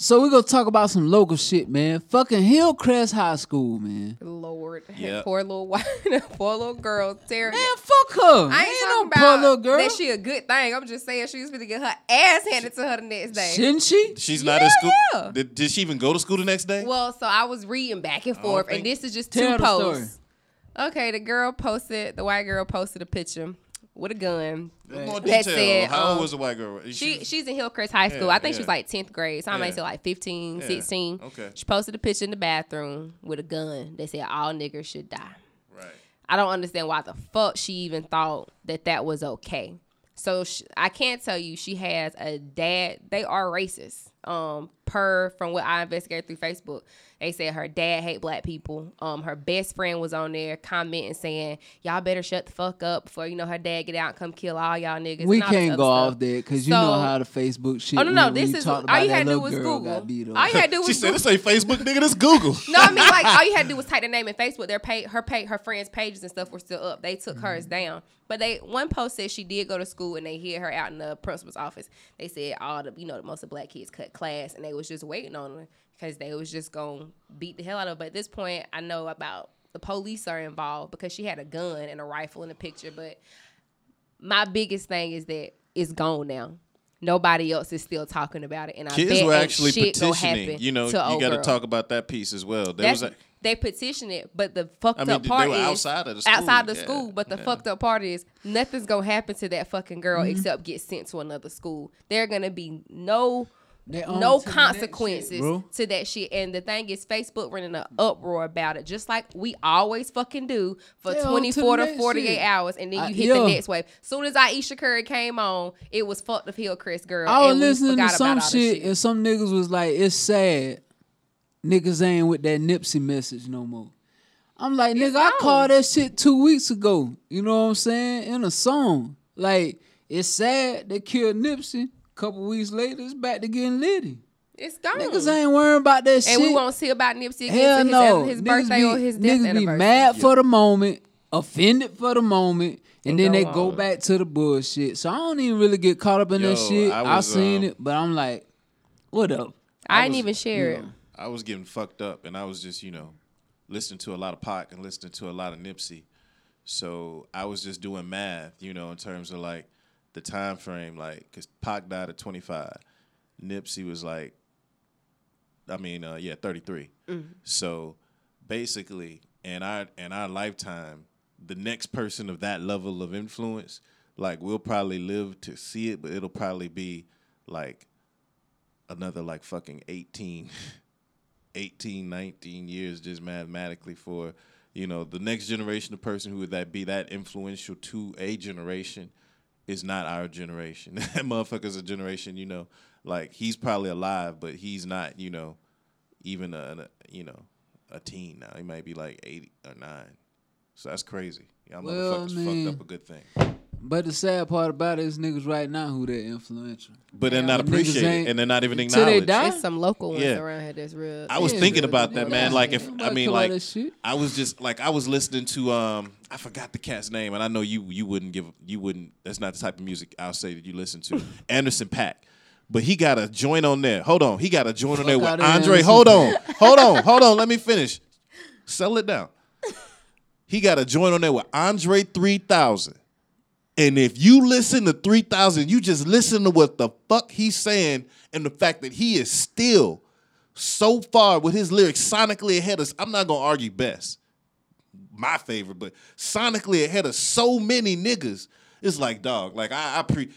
Speaker 1: so we're gonna talk about some local shit, man. Fucking Hillcrest High School, man.
Speaker 3: Lord, <laughs>
Speaker 2: Yeah.
Speaker 3: poor little white, <laughs> poor little girl, Terry.
Speaker 1: Man, fuck her.
Speaker 3: I ain't
Speaker 1: Ain't
Speaker 3: talking
Speaker 1: no poor
Speaker 3: about
Speaker 1: little girl.
Speaker 3: that she a good thing. I'm just saying she was gonna get her ass handed to her the next day.
Speaker 1: Shouldn't she?
Speaker 2: She's not in school.
Speaker 3: Yeah.
Speaker 2: Did, did she even go to school the next day?
Speaker 3: Well, so I was reading back and forth, and this is just
Speaker 1: Tell
Speaker 3: two
Speaker 1: the story.
Speaker 3: posts. Okay, the girl posted, the white girl posted a picture with a gun.
Speaker 2: More
Speaker 3: That
Speaker 2: detail.
Speaker 3: said,
Speaker 2: How old
Speaker 3: um,
Speaker 2: was the white girl?
Speaker 3: She she's in Hillcrest High School.
Speaker 2: Yeah,
Speaker 3: I think she was like 10th grade. So I might say like 15,
Speaker 2: Yeah,
Speaker 3: 16.
Speaker 2: okay.
Speaker 3: She posted a picture in the bathroom with a gun. They said all niggers should die.
Speaker 2: right.
Speaker 3: I don't understand why the fuck she even thought that that was okay. So sh I can't tell you she has a dad. They are racist. Um, per from what I investigated through Facebook, they said her dad hate black people. Um, her best friend was on there commenting saying, "Y'all better shut the fuck up before you know her dad get out and come kill all y'all niggas."
Speaker 1: We
Speaker 3: and
Speaker 1: can't go
Speaker 3: stuff.
Speaker 1: off there because you know how the Facebook shit.
Speaker 3: Oh no, no,
Speaker 1: went when
Speaker 3: this
Speaker 1: you
Speaker 3: is
Speaker 1: talked
Speaker 3: all you had to do
Speaker 1: little
Speaker 3: was <laughs> Google.
Speaker 1: got.
Speaker 3: All you had to do was
Speaker 2: She said,
Speaker 3: Google.
Speaker 2: "This ain't Facebook, nigga. This Google." <laughs>
Speaker 3: No, I mean like all you had to do was <laughs> type the name in Facebook. Their page, her page, her friends' pages and stuff were still up. They took hers
Speaker 1: Mm-hmm.
Speaker 3: down, but they one post said she did go to school and they hid her out in the principal's office. They said all the you know most of the black kids cut class and they was just waiting on her because they was just gonna beat the hell out of her. But at this point, I know about the police are involved because she had a gun and a rifle in the picture. But my biggest thing is that it's gone now. Nobody else is still talking about it, and I
Speaker 2: Kids
Speaker 3: bet
Speaker 2: were actually
Speaker 3: shit gonna
Speaker 2: petitioning. You know,
Speaker 3: to
Speaker 2: you got to talk about that piece as well. There was a,
Speaker 3: they petitioned it, but the fucked
Speaker 2: I mean,
Speaker 3: up
Speaker 2: they
Speaker 3: part
Speaker 2: were
Speaker 3: is
Speaker 2: outside of the school,
Speaker 3: outside the
Speaker 2: yeah,
Speaker 3: school. But the
Speaker 2: yeah.
Speaker 3: fucked up part is nothing's gonna happen to that fucking girl
Speaker 1: Mm-hmm.
Speaker 3: except get sent to another school. There are gonna be no
Speaker 1: They on
Speaker 3: no
Speaker 1: to the next
Speaker 3: consequences
Speaker 1: shit,
Speaker 3: to that shit. And the thing is, Facebook running an uproar about it, just like we always fucking do for
Speaker 1: They on to
Speaker 3: 24 to 48
Speaker 1: shit.
Speaker 3: hours, and then you
Speaker 1: I-
Speaker 3: hit the
Speaker 1: yeah.
Speaker 3: next wave. Soon as Ayesha Curry came on, it was fuck the Hillcrest girl.
Speaker 1: I was listening to some
Speaker 3: about all the
Speaker 1: shit, and some niggas was like, "It's sad, niggas ain't with that Nipsey message no more." I'm like,
Speaker 3: It's
Speaker 1: nigga, I called that shit two weeks ago. You know what I'm saying? In a song. Like, it's sad they killed Nipsey. Couple weeks later, it's back to getting litty.
Speaker 3: It's gone.
Speaker 1: Niggas ain't worrying about that shit.
Speaker 3: and we won't see about Nipsey again
Speaker 1: Hell
Speaker 3: till
Speaker 1: no.
Speaker 3: his, his birthday
Speaker 1: be,
Speaker 3: or his death
Speaker 1: niggas be
Speaker 3: anniversary.
Speaker 1: mad for the moment, offended for the moment, and,
Speaker 3: And
Speaker 1: then
Speaker 3: go
Speaker 1: they go back to the bullshit. So I don't even really get caught up in
Speaker 2: Yo,
Speaker 1: that shit.
Speaker 2: I
Speaker 1: I, seen
Speaker 2: um,
Speaker 1: it, but I'm like, what up?
Speaker 3: I,
Speaker 2: I
Speaker 3: didn't
Speaker 2: was-
Speaker 3: even share it.
Speaker 2: I was getting fucked up, and I was just you know listening to a lot of Pac and listening to a lot of Nipsey. So I was just doing math, you know, in terms of like the time frame, like because Pac died at 25, Nipsey was like, I mean, uh, yeah, 33. So basically, in our in our lifetime, the next person of that level of influence, like we'll probably live to see it, but it'll probably be like another like fucking 18 <laughs> 18 19 years just mathematically for you know the next generation of person who would that be that influential to a generation is not our generation. <laughs> That motherfucker's a generation you know like he's probably alive but he's not you know even a, a you know a teen now. He might be like 8 or 9 so that's crazy. Y'all
Speaker 1: Well,
Speaker 2: motherfuckers
Speaker 1: man.
Speaker 2: fucked up a good thing
Speaker 1: But the sad part about it is niggas right now who they're influential.
Speaker 2: but they're not
Speaker 1: Niggas
Speaker 2: appreciated and they're not even
Speaker 1: Till they
Speaker 2: acknowledged
Speaker 1: die.
Speaker 3: There's some local ones
Speaker 2: Yeah.
Speaker 3: around here that's real.
Speaker 2: I was
Speaker 1: Yeah,
Speaker 2: thinking
Speaker 1: but-
Speaker 2: about that,
Speaker 1: yeah,
Speaker 2: man. Like, if I mean, like. I was just like, I was listening to, um, I forgot the cat's name, and I know you, you wouldn't give, you wouldn't. That's not the type of music I'll say that you listen to. <laughs> Anderson .Paak, but he got a joint on there. Hold on, he got a joint on there with Andre.
Speaker 1: Anderson
Speaker 2: Hold on, hold on, hold on. <laughs> Let me finish. Settle it down. He got a joint on there with Andre 3000. And if you listen to 3000, you just listen to what the fuck he's saying and the fact that he is still so far with his lyrics sonically ahead of I'm not gonna argue best. My favorite, but sonically ahead of so many niggas. It's like dog. Like I, I pre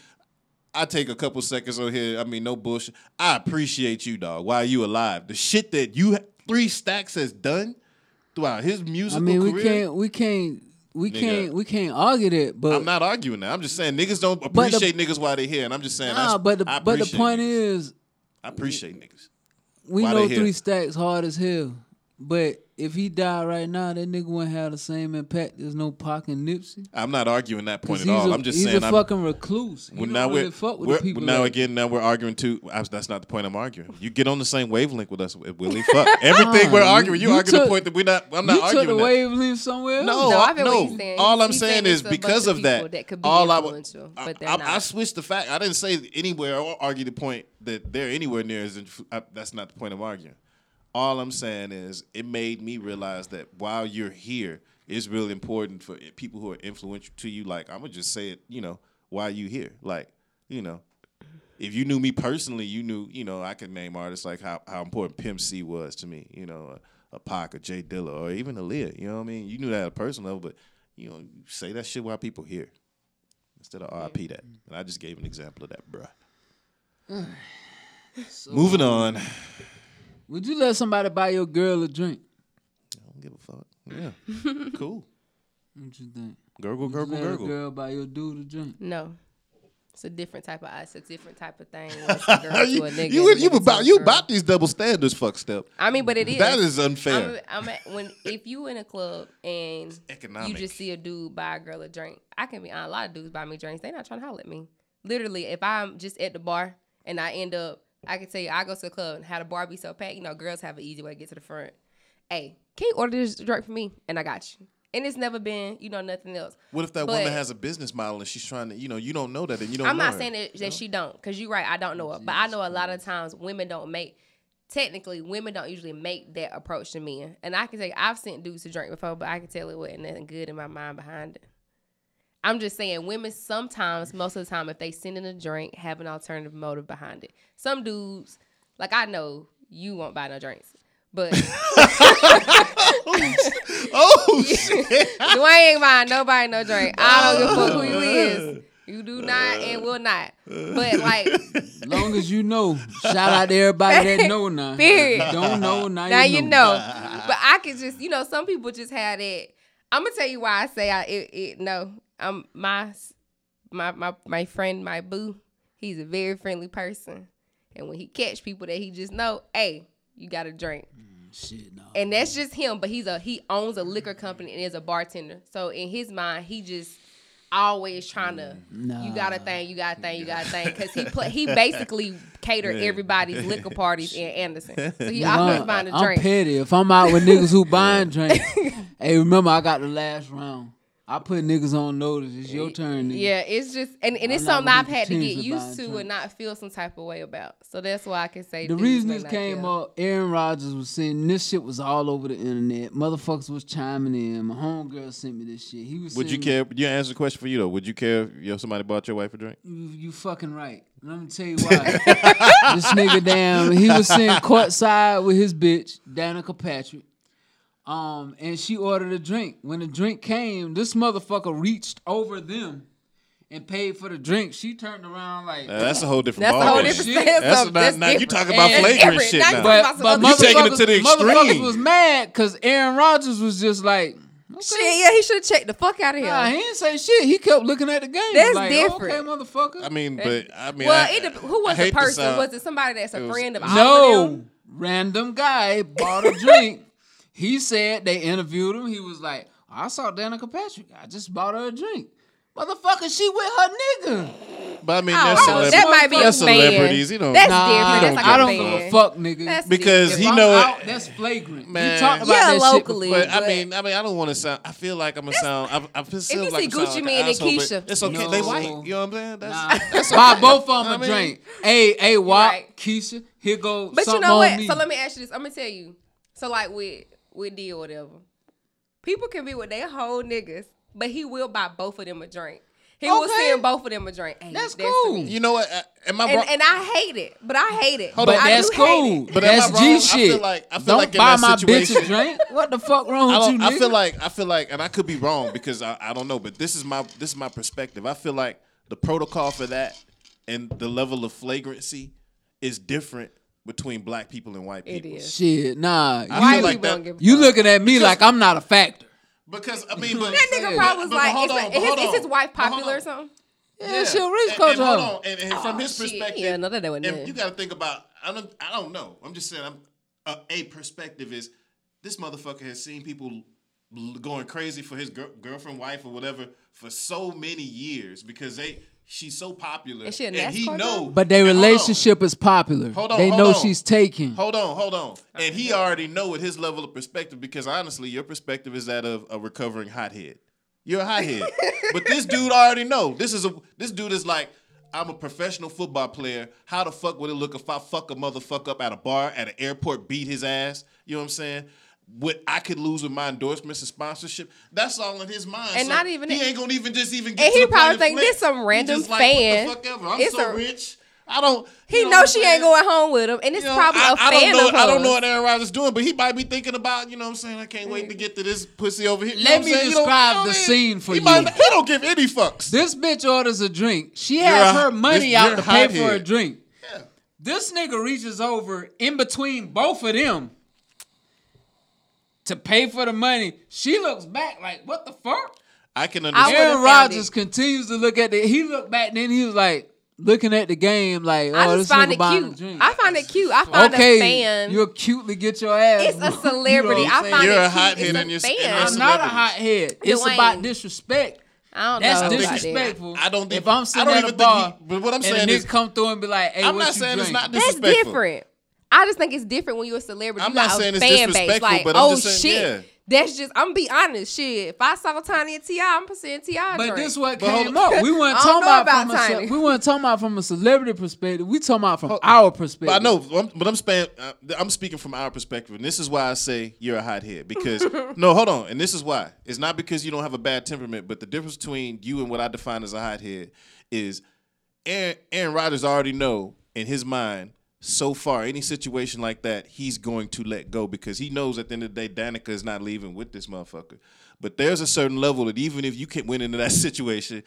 Speaker 2: I take a couple seconds on here. I mean, no bullshit. I appreciate you, dog. While you alive, the shit that you three stacks has done throughout his musical I
Speaker 1: mean, we
Speaker 2: career.
Speaker 1: can't, we can't, we
Speaker 2: Nigga.
Speaker 1: can't, we can't argue that. But
Speaker 2: I'm not arguing that. I'm just saying niggas don't
Speaker 1: the-
Speaker 2: appreciate niggas while they here, and I'm just saying.
Speaker 1: nah,
Speaker 2: that's,
Speaker 1: but the but the point
Speaker 2: niggas.
Speaker 1: is,
Speaker 2: I appreciate niggas.
Speaker 1: we know three stacks hard as hell. But if he died right now, that nigga wouldn't have the same impact. There's no Pac and Nipsey.
Speaker 2: I'm not arguing that point at
Speaker 1: he's
Speaker 2: all.
Speaker 1: a-
Speaker 2: I'm just
Speaker 1: he's
Speaker 2: saying.
Speaker 1: a
Speaker 2: I'm,
Speaker 1: fucking recluse. He
Speaker 2: well, now
Speaker 1: really
Speaker 2: we're,
Speaker 1: fuck with
Speaker 2: we're
Speaker 1: the people.
Speaker 2: now
Speaker 1: like-
Speaker 2: again now we're arguing too. I, that's not the point I'm arguing. You get on the same wavelength with us, Willie. Fuck <laughs> everything
Speaker 1: Nah,
Speaker 2: we're ah,
Speaker 1: you-
Speaker 2: arguing. You,
Speaker 1: you
Speaker 2: argue the
Speaker 1: took-
Speaker 2: point that we're not. I'm not
Speaker 1: you
Speaker 2: not
Speaker 1: took the
Speaker 2: arguing that.
Speaker 1: wavelength somewhere.
Speaker 2: No,
Speaker 3: No,
Speaker 2: I,
Speaker 3: I
Speaker 2: no.
Speaker 3: what he's saying.
Speaker 2: All I'm
Speaker 3: he's
Speaker 2: saying
Speaker 3: saying
Speaker 2: is because of
Speaker 3: of
Speaker 2: that.
Speaker 3: that could be
Speaker 2: all I,
Speaker 3: influential,
Speaker 2: I,
Speaker 3: but they're
Speaker 2: I, I switched the fact. I didn't say anywhere or argue the point that they're anywhere near as. That's not the point I'm arguing. All I'm saying is it made me realize that while you're here, it's really important for people who are influential to you. Like I'm gonna just say it. You know, why you here? Like you know, if you knew me personally, you knew, you know, I could name artists like how, how important Pimp C was to me, you know, a, a Pac, a Jay Dilla, or even Aaliyah, you know what I mean? You knew that at a personal level, but, you know, you say that shit while people here instead of RIP that. And I just gave an example of that, bruh. <sighs> Moving on. I
Speaker 1: Would you let somebody buy your girl a drink?
Speaker 2: I don't give a fuck. Yeah. <laughs> cool.
Speaker 1: What you think?
Speaker 2: Gurgle,
Speaker 1: Would you
Speaker 2: gurgle,
Speaker 1: let a girl buy your dude a drink?
Speaker 3: No. It's a different type of ice. It's a different type of thing. <laughs> when a girl
Speaker 2: you
Speaker 3: to a nigga
Speaker 2: you,
Speaker 3: and
Speaker 2: you about you about these double standards, fuck step.
Speaker 3: I mean, but it is.
Speaker 2: That is unfair.
Speaker 3: I'm, I'm at, when if you in a club and you just see a dude buy a girl a drink. I can be honest, a lot of dudes buy me drinks. They not trying to holler at me. Literally, if I'm just at the bar and I end up, I can tell you, I go to the club and had a bar be so packed. You know, girls have an easy way to get to the front. Hey, can you order this drink for me? And I got you. And it's never been, you know, nothing else.
Speaker 2: What if that
Speaker 3: But-
Speaker 2: woman has a business model and she's trying to, you know, you don't know that and you don't
Speaker 3: I'm not
Speaker 2: her,
Speaker 3: saying that,
Speaker 2: you
Speaker 3: that
Speaker 2: know?
Speaker 3: she don't, because you're right. I don't know her, but I know a lot of times women don't make. Technically, women don't usually make that approach to men, and I can say I've sent dudes to drink before, but I can tell it wasn't nothing good in my mind behind it. I'm just saying, women sometimes, most of the time, if they send in a drink, have an alternative motive behind it. Some dudes, like I know, you won't buy no drinks, but <laughs> <laughs>
Speaker 2: Oh <laughs> shit.
Speaker 3: Dwayne ain't buying nobody no drink. I don't give a fuck who you is. You do not and will not. But like,
Speaker 1: As long as you know. Shout out to everybody that know now.
Speaker 3: Period.
Speaker 1: You don't know, now,
Speaker 3: now
Speaker 1: you
Speaker 3: you
Speaker 1: know.
Speaker 3: know. But I could just, you know, some people just had it. I'm gonna tell you why I say I it, it no. Um, my my my my friend, my boo, he's a very friendly person, and when he catch people that he just know, hey, you got to drink.
Speaker 1: Shit, no.
Speaker 3: and that's just him. But he's a he owns a liquor company and is a bartender. So in his mind, he just always trying to. You got a thing, you got a thing, you got a thing. Because he <laughs> play, he basically catered everybody's liquor parties in <laughs> Anderson. So he always
Speaker 1: I'm,
Speaker 3: buying a
Speaker 1: I'm
Speaker 3: drink.
Speaker 1: petty. If I'm out with niggas who <laughs> buying drinks, hey, remember I got the last round. I put niggas on notice. It's your turn. Nigga.
Speaker 3: Yeah, it's just and, and it's
Speaker 1: I'm not
Speaker 3: something I've
Speaker 1: gonna
Speaker 3: had to get
Speaker 1: continue to buy
Speaker 3: used to and not feel some type of way about. So that's why I can say
Speaker 1: The reason this came
Speaker 3: care.
Speaker 1: up, Aaron Rodgers was saying this shit was all over the internet. Motherfuckers was chiming in. My homegirl sent me this shit. He was.
Speaker 2: Would you
Speaker 1: saying,
Speaker 2: care? You answer the question for you though. Would you care if you know, somebody bought your wife a drink?
Speaker 1: You, you fucking right. Let me tell you why. <laughs> this nigga damn, he was sitting courtside with his bitch, Danica Patrick. Um, and she ordered a drink. When the drink came, this motherfucker reached over them and paid for the drink. She turned around like
Speaker 2: Uh, that's a whole different
Speaker 3: That's a
Speaker 2: ballgame.
Speaker 3: whole different
Speaker 1: Shit.
Speaker 3: stance
Speaker 2: That's
Speaker 3: of
Speaker 2: not-
Speaker 3: that's
Speaker 2: now you talking about
Speaker 1: And-
Speaker 2: flagrant shit
Speaker 3: Now
Speaker 2: now.
Speaker 3: you
Speaker 1: But, but
Speaker 2: You taking it to the extreme.
Speaker 1: was mad because Aaron Rodgers was just like,
Speaker 3: Shit, yeah, he should have checked the fuck out of him.
Speaker 1: nah, he didn't say shit. He kept looking at the game.
Speaker 3: That's
Speaker 1: like,
Speaker 3: different.
Speaker 1: Okay, motherfucker.
Speaker 2: I mean, but I mean,
Speaker 3: well,
Speaker 2: I,
Speaker 3: it, dep- who
Speaker 2: I
Speaker 3: was the person? was it somebody that's a
Speaker 2: was-
Speaker 3: friend of all of
Speaker 1: No,
Speaker 3: them?
Speaker 1: random guy bought a drink. He said they interviewed him. He was like, I saw Danica Patrick. I just bought her a drink. Motherfucker, she with her nigga.
Speaker 2: But I mean,
Speaker 3: Oh,
Speaker 2: they're,
Speaker 3: oh, that might be a
Speaker 2: celebrities, you know.
Speaker 3: That's
Speaker 1: Nah,
Speaker 3: different. That's like
Speaker 1: I
Speaker 3: a
Speaker 1: don't give a fuck, nigga.
Speaker 3: That's
Speaker 2: Because
Speaker 3: different.
Speaker 2: he
Speaker 1: If
Speaker 2: know
Speaker 1: out, that's flagrant.
Speaker 2: Man.
Speaker 1: We talked about
Speaker 3: Yeah,
Speaker 1: that
Speaker 3: locally.
Speaker 1: shit
Speaker 2: But I mean, I mean, I don't want to sound. I feel like I'm gonna sound. I, I feel
Speaker 3: you
Speaker 2: like
Speaker 3: see Gucci
Speaker 2: like
Speaker 3: Mane
Speaker 2: an
Speaker 3: and
Speaker 2: asshole,
Speaker 3: Keyshia.
Speaker 2: It's okay. They white. You know what I'm saying? That's,
Speaker 1: Nah.
Speaker 2: that's
Speaker 1: Buy both of them
Speaker 2: I
Speaker 1: a
Speaker 2: mean-
Speaker 1: drink. Hey, hey, Wop,
Speaker 3: Right.
Speaker 1: Keyshia, here go
Speaker 3: But you
Speaker 1: something
Speaker 3: know
Speaker 1: on
Speaker 3: what?
Speaker 1: me.
Speaker 3: So let me ask you this. I'm gonna tell you. So like with with D or whatever, people can be with their whole niggas, but he will buy both of them a drink. He will send both of them a drink. Hey,
Speaker 1: That's
Speaker 3: to
Speaker 1: cool.
Speaker 2: You know what? Uh, Am I
Speaker 3: And,
Speaker 2: wrong?
Speaker 3: and I hate it, but I hate it.
Speaker 2: Hold
Speaker 1: but
Speaker 2: on.
Speaker 3: I
Speaker 1: that's cool.
Speaker 3: it.
Speaker 2: But
Speaker 1: that's
Speaker 2: G
Speaker 1: G
Speaker 2: I
Speaker 1: shit.
Speaker 2: feel like- I feel
Speaker 1: Don't
Speaker 2: like in
Speaker 1: buy
Speaker 2: that
Speaker 1: my bitch a drink. What the fuck wrong
Speaker 2: I,
Speaker 1: with
Speaker 2: don't,
Speaker 1: you,
Speaker 2: I feel like I feel like, and I could be wrong because I, I don't know, but this is my this is my perspective. I feel like the protocol for that and the level of flagrancy is different between black people and white people.
Speaker 3: is.
Speaker 1: Shit, nah.
Speaker 2: I
Speaker 1: You,
Speaker 2: feel
Speaker 3: White
Speaker 2: like
Speaker 3: people
Speaker 2: that-
Speaker 3: don't give a
Speaker 1: you
Speaker 3: fuck.
Speaker 1: looking at me like I'm not a factor.
Speaker 2: Because I mean, but
Speaker 3: That nigga
Speaker 1: Yeah.
Speaker 3: probably was
Speaker 2: But- but
Speaker 3: like,
Speaker 2: hold
Speaker 3: is,
Speaker 2: on, but
Speaker 3: is,
Speaker 2: hold
Speaker 3: his, is his
Speaker 2: on.
Speaker 3: wife
Speaker 2: But hold
Speaker 3: popular or
Speaker 2: on.
Speaker 3: something?
Speaker 1: Yeah, she a rich
Speaker 2: and,
Speaker 1: culture.
Speaker 2: hold on, and, and from
Speaker 3: Oh,
Speaker 2: his
Speaker 3: shit.
Speaker 2: perspective,
Speaker 3: Yeah, no, that wasn't
Speaker 2: and you got to think about. I don't. I don't know. I'm just saying. I'm uh, a perspective is this motherfucker has seen people l- going crazy for his gir- girlfriend, wife, or whatever for so many years because they she's so popular,
Speaker 3: Is she a
Speaker 2: and he
Speaker 3: NASCAR
Speaker 2: know.
Speaker 1: But their
Speaker 2: and hold on.
Speaker 1: relationship is popular.
Speaker 2: Hold on,
Speaker 1: they
Speaker 2: hold
Speaker 1: know
Speaker 2: on.
Speaker 1: she's taking.
Speaker 2: Hold on, hold on. And he already know at his level of perspective because honestly, your perspective is that of a recovering hothead. You're a hothead. <laughs> but this dude already know. This is a this dude is like, I'm a professional football player. How the fuck would it look if I fuck a motherfucker up at a bar, at an airport, beat his ass? You know what I'm saying? What I could lose with my endorsements and sponsorship. That's all in his mind.
Speaker 3: And
Speaker 2: So
Speaker 3: not even
Speaker 2: he
Speaker 3: it-
Speaker 2: ain't gonna even just even get
Speaker 3: And
Speaker 2: to
Speaker 3: he
Speaker 2: the
Speaker 3: probably think
Speaker 2: flex.
Speaker 3: this some
Speaker 2: He
Speaker 3: random
Speaker 2: just like,
Speaker 3: fan.
Speaker 2: What the fuck ever. I'm
Speaker 3: It's
Speaker 2: so
Speaker 3: a-
Speaker 2: rich. I don't.
Speaker 3: He
Speaker 2: you know
Speaker 3: know she
Speaker 2: saying?
Speaker 3: ain't going home with him, and it's
Speaker 2: You know,
Speaker 3: probably
Speaker 2: I,
Speaker 3: a
Speaker 2: I
Speaker 3: fan
Speaker 2: don't know.
Speaker 3: of
Speaker 2: I don't know what Aaron Rodgers doing, but he might be thinking about. You know what I'm saying? I can't wait to get to this pussy over here. You know
Speaker 1: Let me
Speaker 2: I'm saying? You know-
Speaker 1: describe
Speaker 2: you know
Speaker 1: the
Speaker 2: what
Speaker 1: scene for
Speaker 2: he
Speaker 1: you.
Speaker 2: Might, he don't give any fucks.
Speaker 1: This bitch orders a drink. She
Speaker 2: You're
Speaker 1: has
Speaker 2: a-
Speaker 1: her money
Speaker 2: this-
Speaker 1: out to pay for a drink.
Speaker 2: Yeah.
Speaker 1: This nigga reaches over in between both of them to pay for the money. She looks back like, what the fuck?
Speaker 2: I can understand.
Speaker 1: Aaron Rodgers continues to look at the. He looked back, then he was like looking at the game, like, oh,
Speaker 3: I
Speaker 1: this
Speaker 3: just find it cute. I find it cute. I find
Speaker 1: okay,
Speaker 3: a fan.
Speaker 1: you'll cutely get your ass.
Speaker 3: It's a <laughs>
Speaker 1: You know
Speaker 3: celebrity.
Speaker 1: I'm
Speaker 3: I
Speaker 1: saying?
Speaker 3: find
Speaker 2: You're
Speaker 3: it
Speaker 2: a
Speaker 3: cute.
Speaker 2: hothead
Speaker 3: It's
Speaker 2: and you're-
Speaker 3: fan.
Speaker 2: and
Speaker 1: I'm not a
Speaker 2: celebrities.
Speaker 1: hothead. It's
Speaker 3: Dwayne.
Speaker 1: about disrespect.
Speaker 3: I don't
Speaker 1: That's
Speaker 3: know. about
Speaker 1: disrespectful.
Speaker 2: I don't think If
Speaker 1: I'm
Speaker 2: I
Speaker 1: sitting
Speaker 2: don't
Speaker 1: at
Speaker 2: even
Speaker 1: a bar,
Speaker 2: he- but what I'm saying
Speaker 1: a
Speaker 2: is-
Speaker 1: come through and be like, "Hey,
Speaker 2: I'm
Speaker 1: what
Speaker 2: not
Speaker 1: you
Speaker 2: saying it's
Speaker 1: drink?
Speaker 2: not
Speaker 3: That's
Speaker 2: disrespectful.
Speaker 3: different. I just think it's different when you're a celebrity.
Speaker 2: I'm
Speaker 3: you
Speaker 2: not saying it's
Speaker 3: fan base.
Speaker 2: disrespectful,
Speaker 3: Like,
Speaker 2: but I'm
Speaker 3: oh
Speaker 2: just saying,
Speaker 3: shit.
Speaker 2: yeah.
Speaker 3: That's just. I'm gonna be honest. Shit. If I saw Tiny and T.I., I'm saying Ti.
Speaker 1: But
Speaker 3: drink.
Speaker 1: this what came up. We <laughs> weren't talking about,
Speaker 3: about
Speaker 1: from a ce- we weren't talking about from a celebrity perspective. We talking about from our perspective.
Speaker 2: But I know, I'm- but I'm span, uh, I'm speaking from our perspective, and this is why I say you're a hothead. Because <laughs> no, hold on, and this is why it's not because you don't have a bad temperament, but the difference between you and what I define as a hothead is Aaron, Aaron Rodgers already know in his mind so far any situation like that he's going to let go because he knows at the end of the day Danica is not leaving with this motherfucker. But there's a certain level that even if you can win into that <laughs> situation,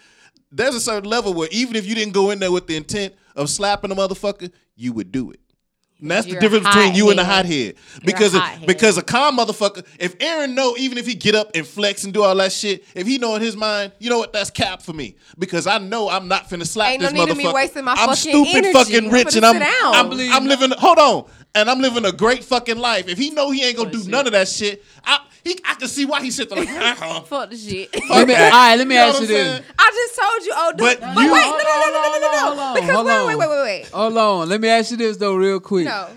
Speaker 2: there's a certain level where even if you didn't go in there with the intent of slapping a motherfucker, you would do it. And that's the difference between you and the
Speaker 3: hothead.
Speaker 2: hothead. Because
Speaker 3: a
Speaker 2: of,
Speaker 3: hothead.
Speaker 2: because a calm motherfucker, if Aaron know, even if he get up and flex and do all that shit, if he know in his mind, you know what, that's cap for me. Because I know I'm not finna slap
Speaker 3: Ain't no
Speaker 2: this
Speaker 3: need
Speaker 2: motherfucker.
Speaker 3: of me wasting my
Speaker 2: I'm
Speaker 3: fucking
Speaker 2: stupid
Speaker 3: energy.
Speaker 2: fucking rich and I'm
Speaker 3: sit down.
Speaker 2: I'm, I'm living hold on. And I'm living a great fucking life. If he know he ain't gonna do none of that shit, I he I can see why he sit there like <laughs> uh-huh.
Speaker 3: Fuck the shit.
Speaker 1: Let me, all let me
Speaker 2: You know
Speaker 1: ask you this.
Speaker 3: I just told you, oh, dude.
Speaker 2: But
Speaker 3: But,
Speaker 2: you-
Speaker 3: wait, no,
Speaker 1: Hold
Speaker 3: no,
Speaker 1: on,
Speaker 3: no, no, no, no, no. Because
Speaker 1: hold
Speaker 3: wait,
Speaker 1: on.
Speaker 3: wait, wait, wait, wait.
Speaker 1: Hold on. Let me ask you this though, real quick.
Speaker 3: No.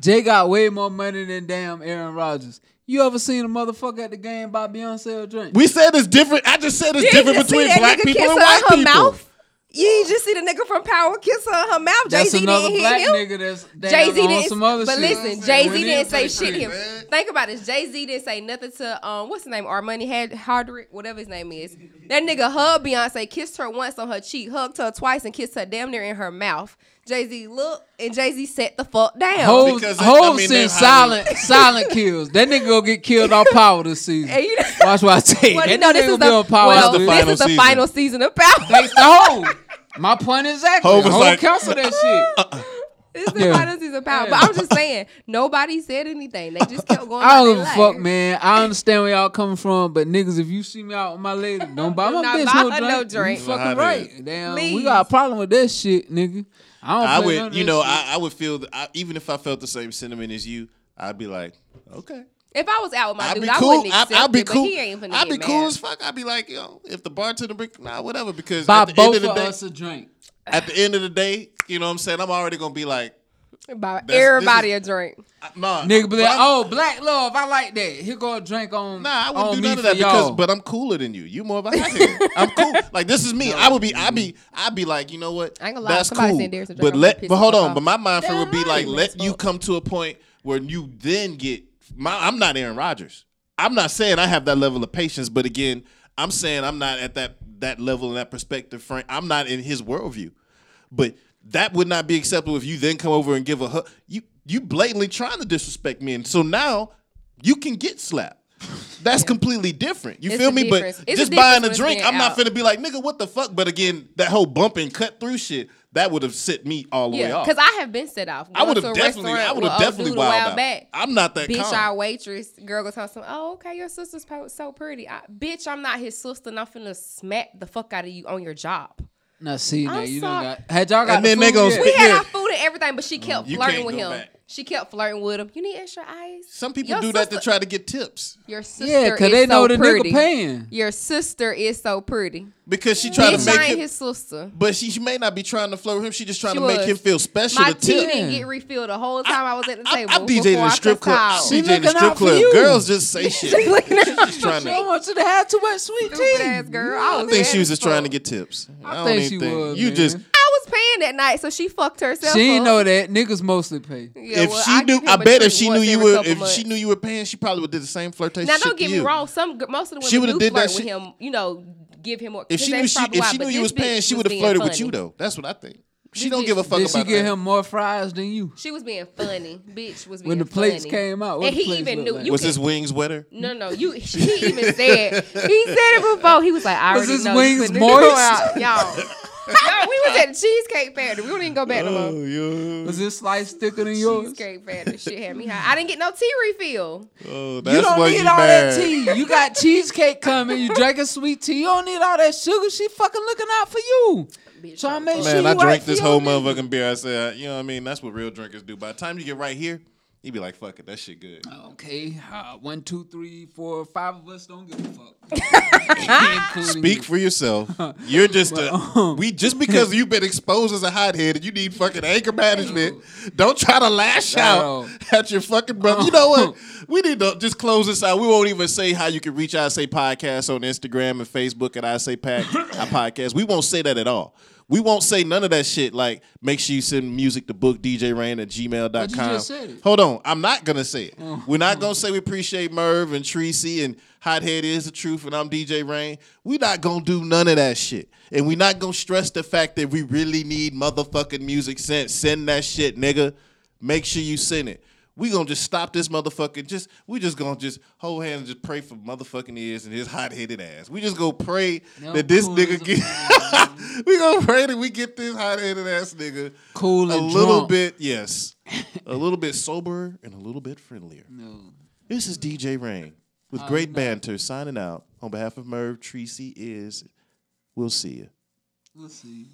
Speaker 1: Jay got way more money than damn Aaron Rodgers. You ever seen a motherfucker at the game buy Beyonce a drink?
Speaker 2: We said it's different. I just said it's
Speaker 3: You
Speaker 2: different between black people and white
Speaker 3: her
Speaker 2: people.
Speaker 3: mouth? You ain't just see the nigga from Power kiss her in her mouth. Jay Z
Speaker 1: another
Speaker 3: didn't
Speaker 1: black
Speaker 3: hit him.
Speaker 1: nigga that's
Speaker 3: Jay Z
Speaker 1: on
Speaker 3: didn't.
Speaker 1: some other
Speaker 3: but
Speaker 1: shit.
Speaker 3: listen, Jay Z didn't say shit to him.
Speaker 1: cream.
Speaker 3: Think about this. Jay Z didn't say nothing to um what's his name? Omari had Hardwick, whatever his name is. That nigga hugged Beyonce, kissed her once on her cheek, hugged her twice, and kissed her damn near in her mouth. Jay Z looked and Jay Z sat the fuck down.
Speaker 1: Hov,
Speaker 2: Because I- I mean,
Speaker 1: sent silent silent kills. That nigga gonna get killed off power this season.
Speaker 3: And you know-
Speaker 1: Watch what I tell you.
Speaker 3: well,
Speaker 1: that
Speaker 3: you know,
Speaker 1: nigga
Speaker 3: this is
Speaker 1: gonna be
Speaker 3: the,
Speaker 1: on power.
Speaker 3: well,
Speaker 2: the
Speaker 1: this
Speaker 3: this is the
Speaker 2: season.
Speaker 3: final season of Power.
Speaker 1: Thanks to Hov. My point exactly.
Speaker 2: Hov
Speaker 1: Hove,
Speaker 2: was like,
Speaker 1: cancel that shit. <laughs>
Speaker 3: It's the
Speaker 1: Yeah.
Speaker 3: final season of Power. But I'm just saying, nobody said anything. They just kept going.
Speaker 1: I don't give a fuck, man. I understand where y'all coming from, but niggas, if you see me out with my lady, don't buy my bitch no drink.
Speaker 3: no
Speaker 1: You
Speaker 3: drink.
Speaker 1: fucking right.
Speaker 2: head.
Speaker 1: Damn, we got a problem with that shit, nigga. I don't.
Speaker 2: I would, you know. I, I would feel that I, even if I felt the same sentiment as you, I'd be like, okay.
Speaker 3: If I was out with my
Speaker 2: I'd
Speaker 3: dude,
Speaker 2: be
Speaker 3: I
Speaker 2: cool.
Speaker 3: wouldn't
Speaker 2: I,
Speaker 3: accept
Speaker 2: I'd be
Speaker 3: it,
Speaker 2: cool.
Speaker 3: but he ain't finna
Speaker 2: I'd be
Speaker 3: get
Speaker 2: cool as fuck. I'd be like, yo, if the bartender bring, nah, whatever. Because
Speaker 1: buy
Speaker 2: at the
Speaker 1: both
Speaker 2: end of
Speaker 1: of
Speaker 2: the day,
Speaker 1: us a drink.
Speaker 2: at the end of the day, you know what I'm saying? I'm already gonna be like,
Speaker 3: Buy
Speaker 2: this
Speaker 3: everybody
Speaker 2: is-
Speaker 3: a drink.
Speaker 2: nah,
Speaker 1: Nigga be like,
Speaker 2: I'm-
Speaker 1: oh, black love, I like that. Here go a drink on.
Speaker 2: Nah, I wouldn't do
Speaker 1: me
Speaker 2: none of
Speaker 1: for
Speaker 2: that because,
Speaker 1: y'all.
Speaker 2: but I'm cooler than you. You more of a hothead. <laughs> I'm cool. Like this is me. I would be. I'd be. I'd be like, you know what?
Speaker 3: I ain't gonna lie,
Speaker 2: That's
Speaker 3: somebody
Speaker 2: cool.
Speaker 3: said there's a
Speaker 2: But
Speaker 3: I'm
Speaker 2: let.
Speaker 3: gonna
Speaker 2: But hold
Speaker 3: the
Speaker 2: on. But my mind frame would be
Speaker 3: Damn
Speaker 2: like,
Speaker 3: right,
Speaker 2: let you come to a point where you then get. My, I'm not Aaron Rodgers. I'm not saying I have that level of patience, but again, I'm saying I'm not at that that level and that perspective frame. I'm not in his worldview. But that would not be acceptable if you then come over and give a hug. You you blatantly trying to disrespect me, and so now you can get slapped. That's completely different. You
Speaker 3: It's
Speaker 2: feel me? But.
Speaker 3: It's a
Speaker 2: just buying a drink, I'm not
Speaker 3: being
Speaker 2: finna be like, nigga, what the fuck? But again, that whole bump and cut through shit, that would have set me all the way
Speaker 3: Yeah,
Speaker 2: off.
Speaker 3: because I have been set off.
Speaker 2: I would have definitely, I would have definitely
Speaker 3: dude a while
Speaker 2: wild out.
Speaker 3: back.
Speaker 2: I'm not that
Speaker 3: Bitch,
Speaker 2: calm.
Speaker 3: our waitress girl goes tell something. Oh, okay, your sister's so pretty. I, bitch, I'm not his sister, and I'm finna smack the fuck out of you on your job.
Speaker 1: Now see, now
Speaker 3: I'm
Speaker 1: you done
Speaker 3: sorry.
Speaker 1: got. Had y'all got
Speaker 2: And
Speaker 1: the
Speaker 2: then they
Speaker 1: food
Speaker 2: gonna
Speaker 1: yet?
Speaker 3: We had our food and everything, but she kept
Speaker 2: You
Speaker 3: flirting
Speaker 2: can't
Speaker 3: with
Speaker 2: go
Speaker 3: him.
Speaker 2: back.
Speaker 3: She kept flirting with him. You need extra ice.
Speaker 2: Some people
Speaker 3: Your
Speaker 2: do that to try to get tips
Speaker 3: Your sister
Speaker 1: Yeah, because
Speaker 3: is
Speaker 1: they know
Speaker 3: so
Speaker 1: the
Speaker 3: pretty.
Speaker 1: nigga paying.
Speaker 3: Your sister is so pretty.
Speaker 2: because she trying to make him.
Speaker 3: his sister.
Speaker 2: But she, she may not be trying to flirt with him. She just trying
Speaker 3: She
Speaker 2: to make him feel special
Speaker 3: My
Speaker 2: to
Speaker 3: tea
Speaker 2: tip.
Speaker 3: didn't get refilled the whole time I, was at the
Speaker 2: I,
Speaker 3: table.
Speaker 2: I DJed in
Speaker 3: before
Speaker 2: a
Speaker 3: I
Speaker 2: strip club.
Speaker 3: out.
Speaker 1: She
Speaker 2: DJed in a
Speaker 1: looking
Speaker 2: strip club. Girls just say <laughs> shit.
Speaker 3: Looking at
Speaker 2: She's trying to.
Speaker 1: I want you to have too much sweet tea.
Speaker 3: girl. I
Speaker 2: I
Speaker 3: was
Speaker 2: think she was just trying to get tips. I, don't
Speaker 1: think she was,
Speaker 2: You just
Speaker 3: I was paying that night, so she fucked herself.
Speaker 1: She ain't
Speaker 3: up.
Speaker 1: know that niggas mostly pay.
Speaker 3: Yeah,
Speaker 2: if
Speaker 3: well,
Speaker 2: she
Speaker 3: I
Speaker 2: knew,
Speaker 3: give him
Speaker 2: I
Speaker 3: a
Speaker 2: bet if she knew you were, if
Speaker 3: months.
Speaker 2: she knew you were paying, she probably would did the same flirtation.
Speaker 3: Now don't
Speaker 2: to
Speaker 3: get
Speaker 2: you.
Speaker 3: me wrong. Some most of the
Speaker 2: She
Speaker 3: women
Speaker 2: would've
Speaker 3: do
Speaker 2: did that
Speaker 3: flirt with
Speaker 2: shit-
Speaker 3: him. You know, give him more.
Speaker 2: If
Speaker 3: 'cause
Speaker 2: she knew she, if
Speaker 3: why,
Speaker 2: she knew you was paying, she would have
Speaker 3: being
Speaker 2: flirted with you though. That's what I think. She
Speaker 3: This
Speaker 2: don't
Speaker 3: bitch
Speaker 2: give a fuck
Speaker 1: Did she
Speaker 2: about
Speaker 1: give
Speaker 2: that.
Speaker 1: him more fries than you?
Speaker 3: She was being funny. Bitch was being
Speaker 1: When the plates
Speaker 3: funny.
Speaker 1: came out,
Speaker 3: and he even knew.
Speaker 1: like?
Speaker 3: You
Speaker 2: Was
Speaker 3: can-
Speaker 2: his wings wetter?
Speaker 3: No, no, you. <laughs> He even said he said it before. He was like, I
Speaker 1: Was
Speaker 3: already
Speaker 1: his
Speaker 3: know you
Speaker 1: wings
Speaker 3: couldn't
Speaker 1: moist?
Speaker 3: y'all. <laughs> Y'all, we was at the Cheesecake Factory. We don't even go back no
Speaker 2: Oh,
Speaker 3: more.
Speaker 1: Was this slice thicker than yours?
Speaker 3: Cheesecake Factory. Shit had me high. I didn't get no tea refill.
Speaker 2: Oh, that's
Speaker 1: You
Speaker 2: that's
Speaker 1: don't
Speaker 2: why
Speaker 1: need
Speaker 2: you
Speaker 1: all
Speaker 2: mad.
Speaker 1: that tea. You got <laughs> cheesecake coming. You drinking sweet tea. You don't need all that sugar. She fucking looking out for you.
Speaker 3: Bitch,
Speaker 1: Trying to
Speaker 3: I'm
Speaker 1: make
Speaker 3: fuck-
Speaker 1: sure you
Speaker 2: I
Speaker 1: right
Speaker 2: drank
Speaker 1: for
Speaker 2: this whole
Speaker 1: nigga.
Speaker 2: motherfucking beer. I said, you know what I mean? That's what real drinkers do. By the time you get right here, you be like, fuck it, that shit good.
Speaker 1: Okay, uh, one, two, three, four, five of us don't give a fuck. <laughs>
Speaker 2: Speak
Speaker 1: you.
Speaker 2: for yourself. <laughs> You're just
Speaker 1: um,
Speaker 2: a we just because you've been exposed as a hothead and you need fucking anger management. Don't try to lash
Speaker 1: Not
Speaker 2: out at your fucking brother. You know what? <laughs> We need to just close this out. We won't even say how you can reach I Say Podcast on Instagram and Facebook at I Say Pack I Podcast. We won't say that at all. We won't say none of that shit. Like, make sure you send music to book DJ Rain at gmail.com.
Speaker 1: But you just said it.
Speaker 2: Hold on. I'm not gonna say it.
Speaker 1: Oh.
Speaker 2: We're not gonna say we appreciate Merv and Tracy and Hothead is the truth and I'm DJ Rain. We're not gonna do none of that shit. And we're not gonna stress the fact that we really need motherfucking music sent. Send that shit, nigga. Make sure you send it. We gonna just stop this motherfucker. Just we just gonna just hold hands and just pray for motherfucking ears and his hot headed ass. We just gonna pray
Speaker 1: No
Speaker 2: that this nigga get. <laughs> we gonna pray that we get this hot headed ass nigga
Speaker 1: Cool
Speaker 2: a little
Speaker 1: drunk.
Speaker 2: bit, yes, a little bit sober and a little bit friendlier.
Speaker 1: No.
Speaker 2: This is DJ Rain with
Speaker 1: Oh,
Speaker 2: great
Speaker 1: no.
Speaker 2: banter signing out on behalf of Merv, Tracy is. We'll see you.
Speaker 1: We'll see.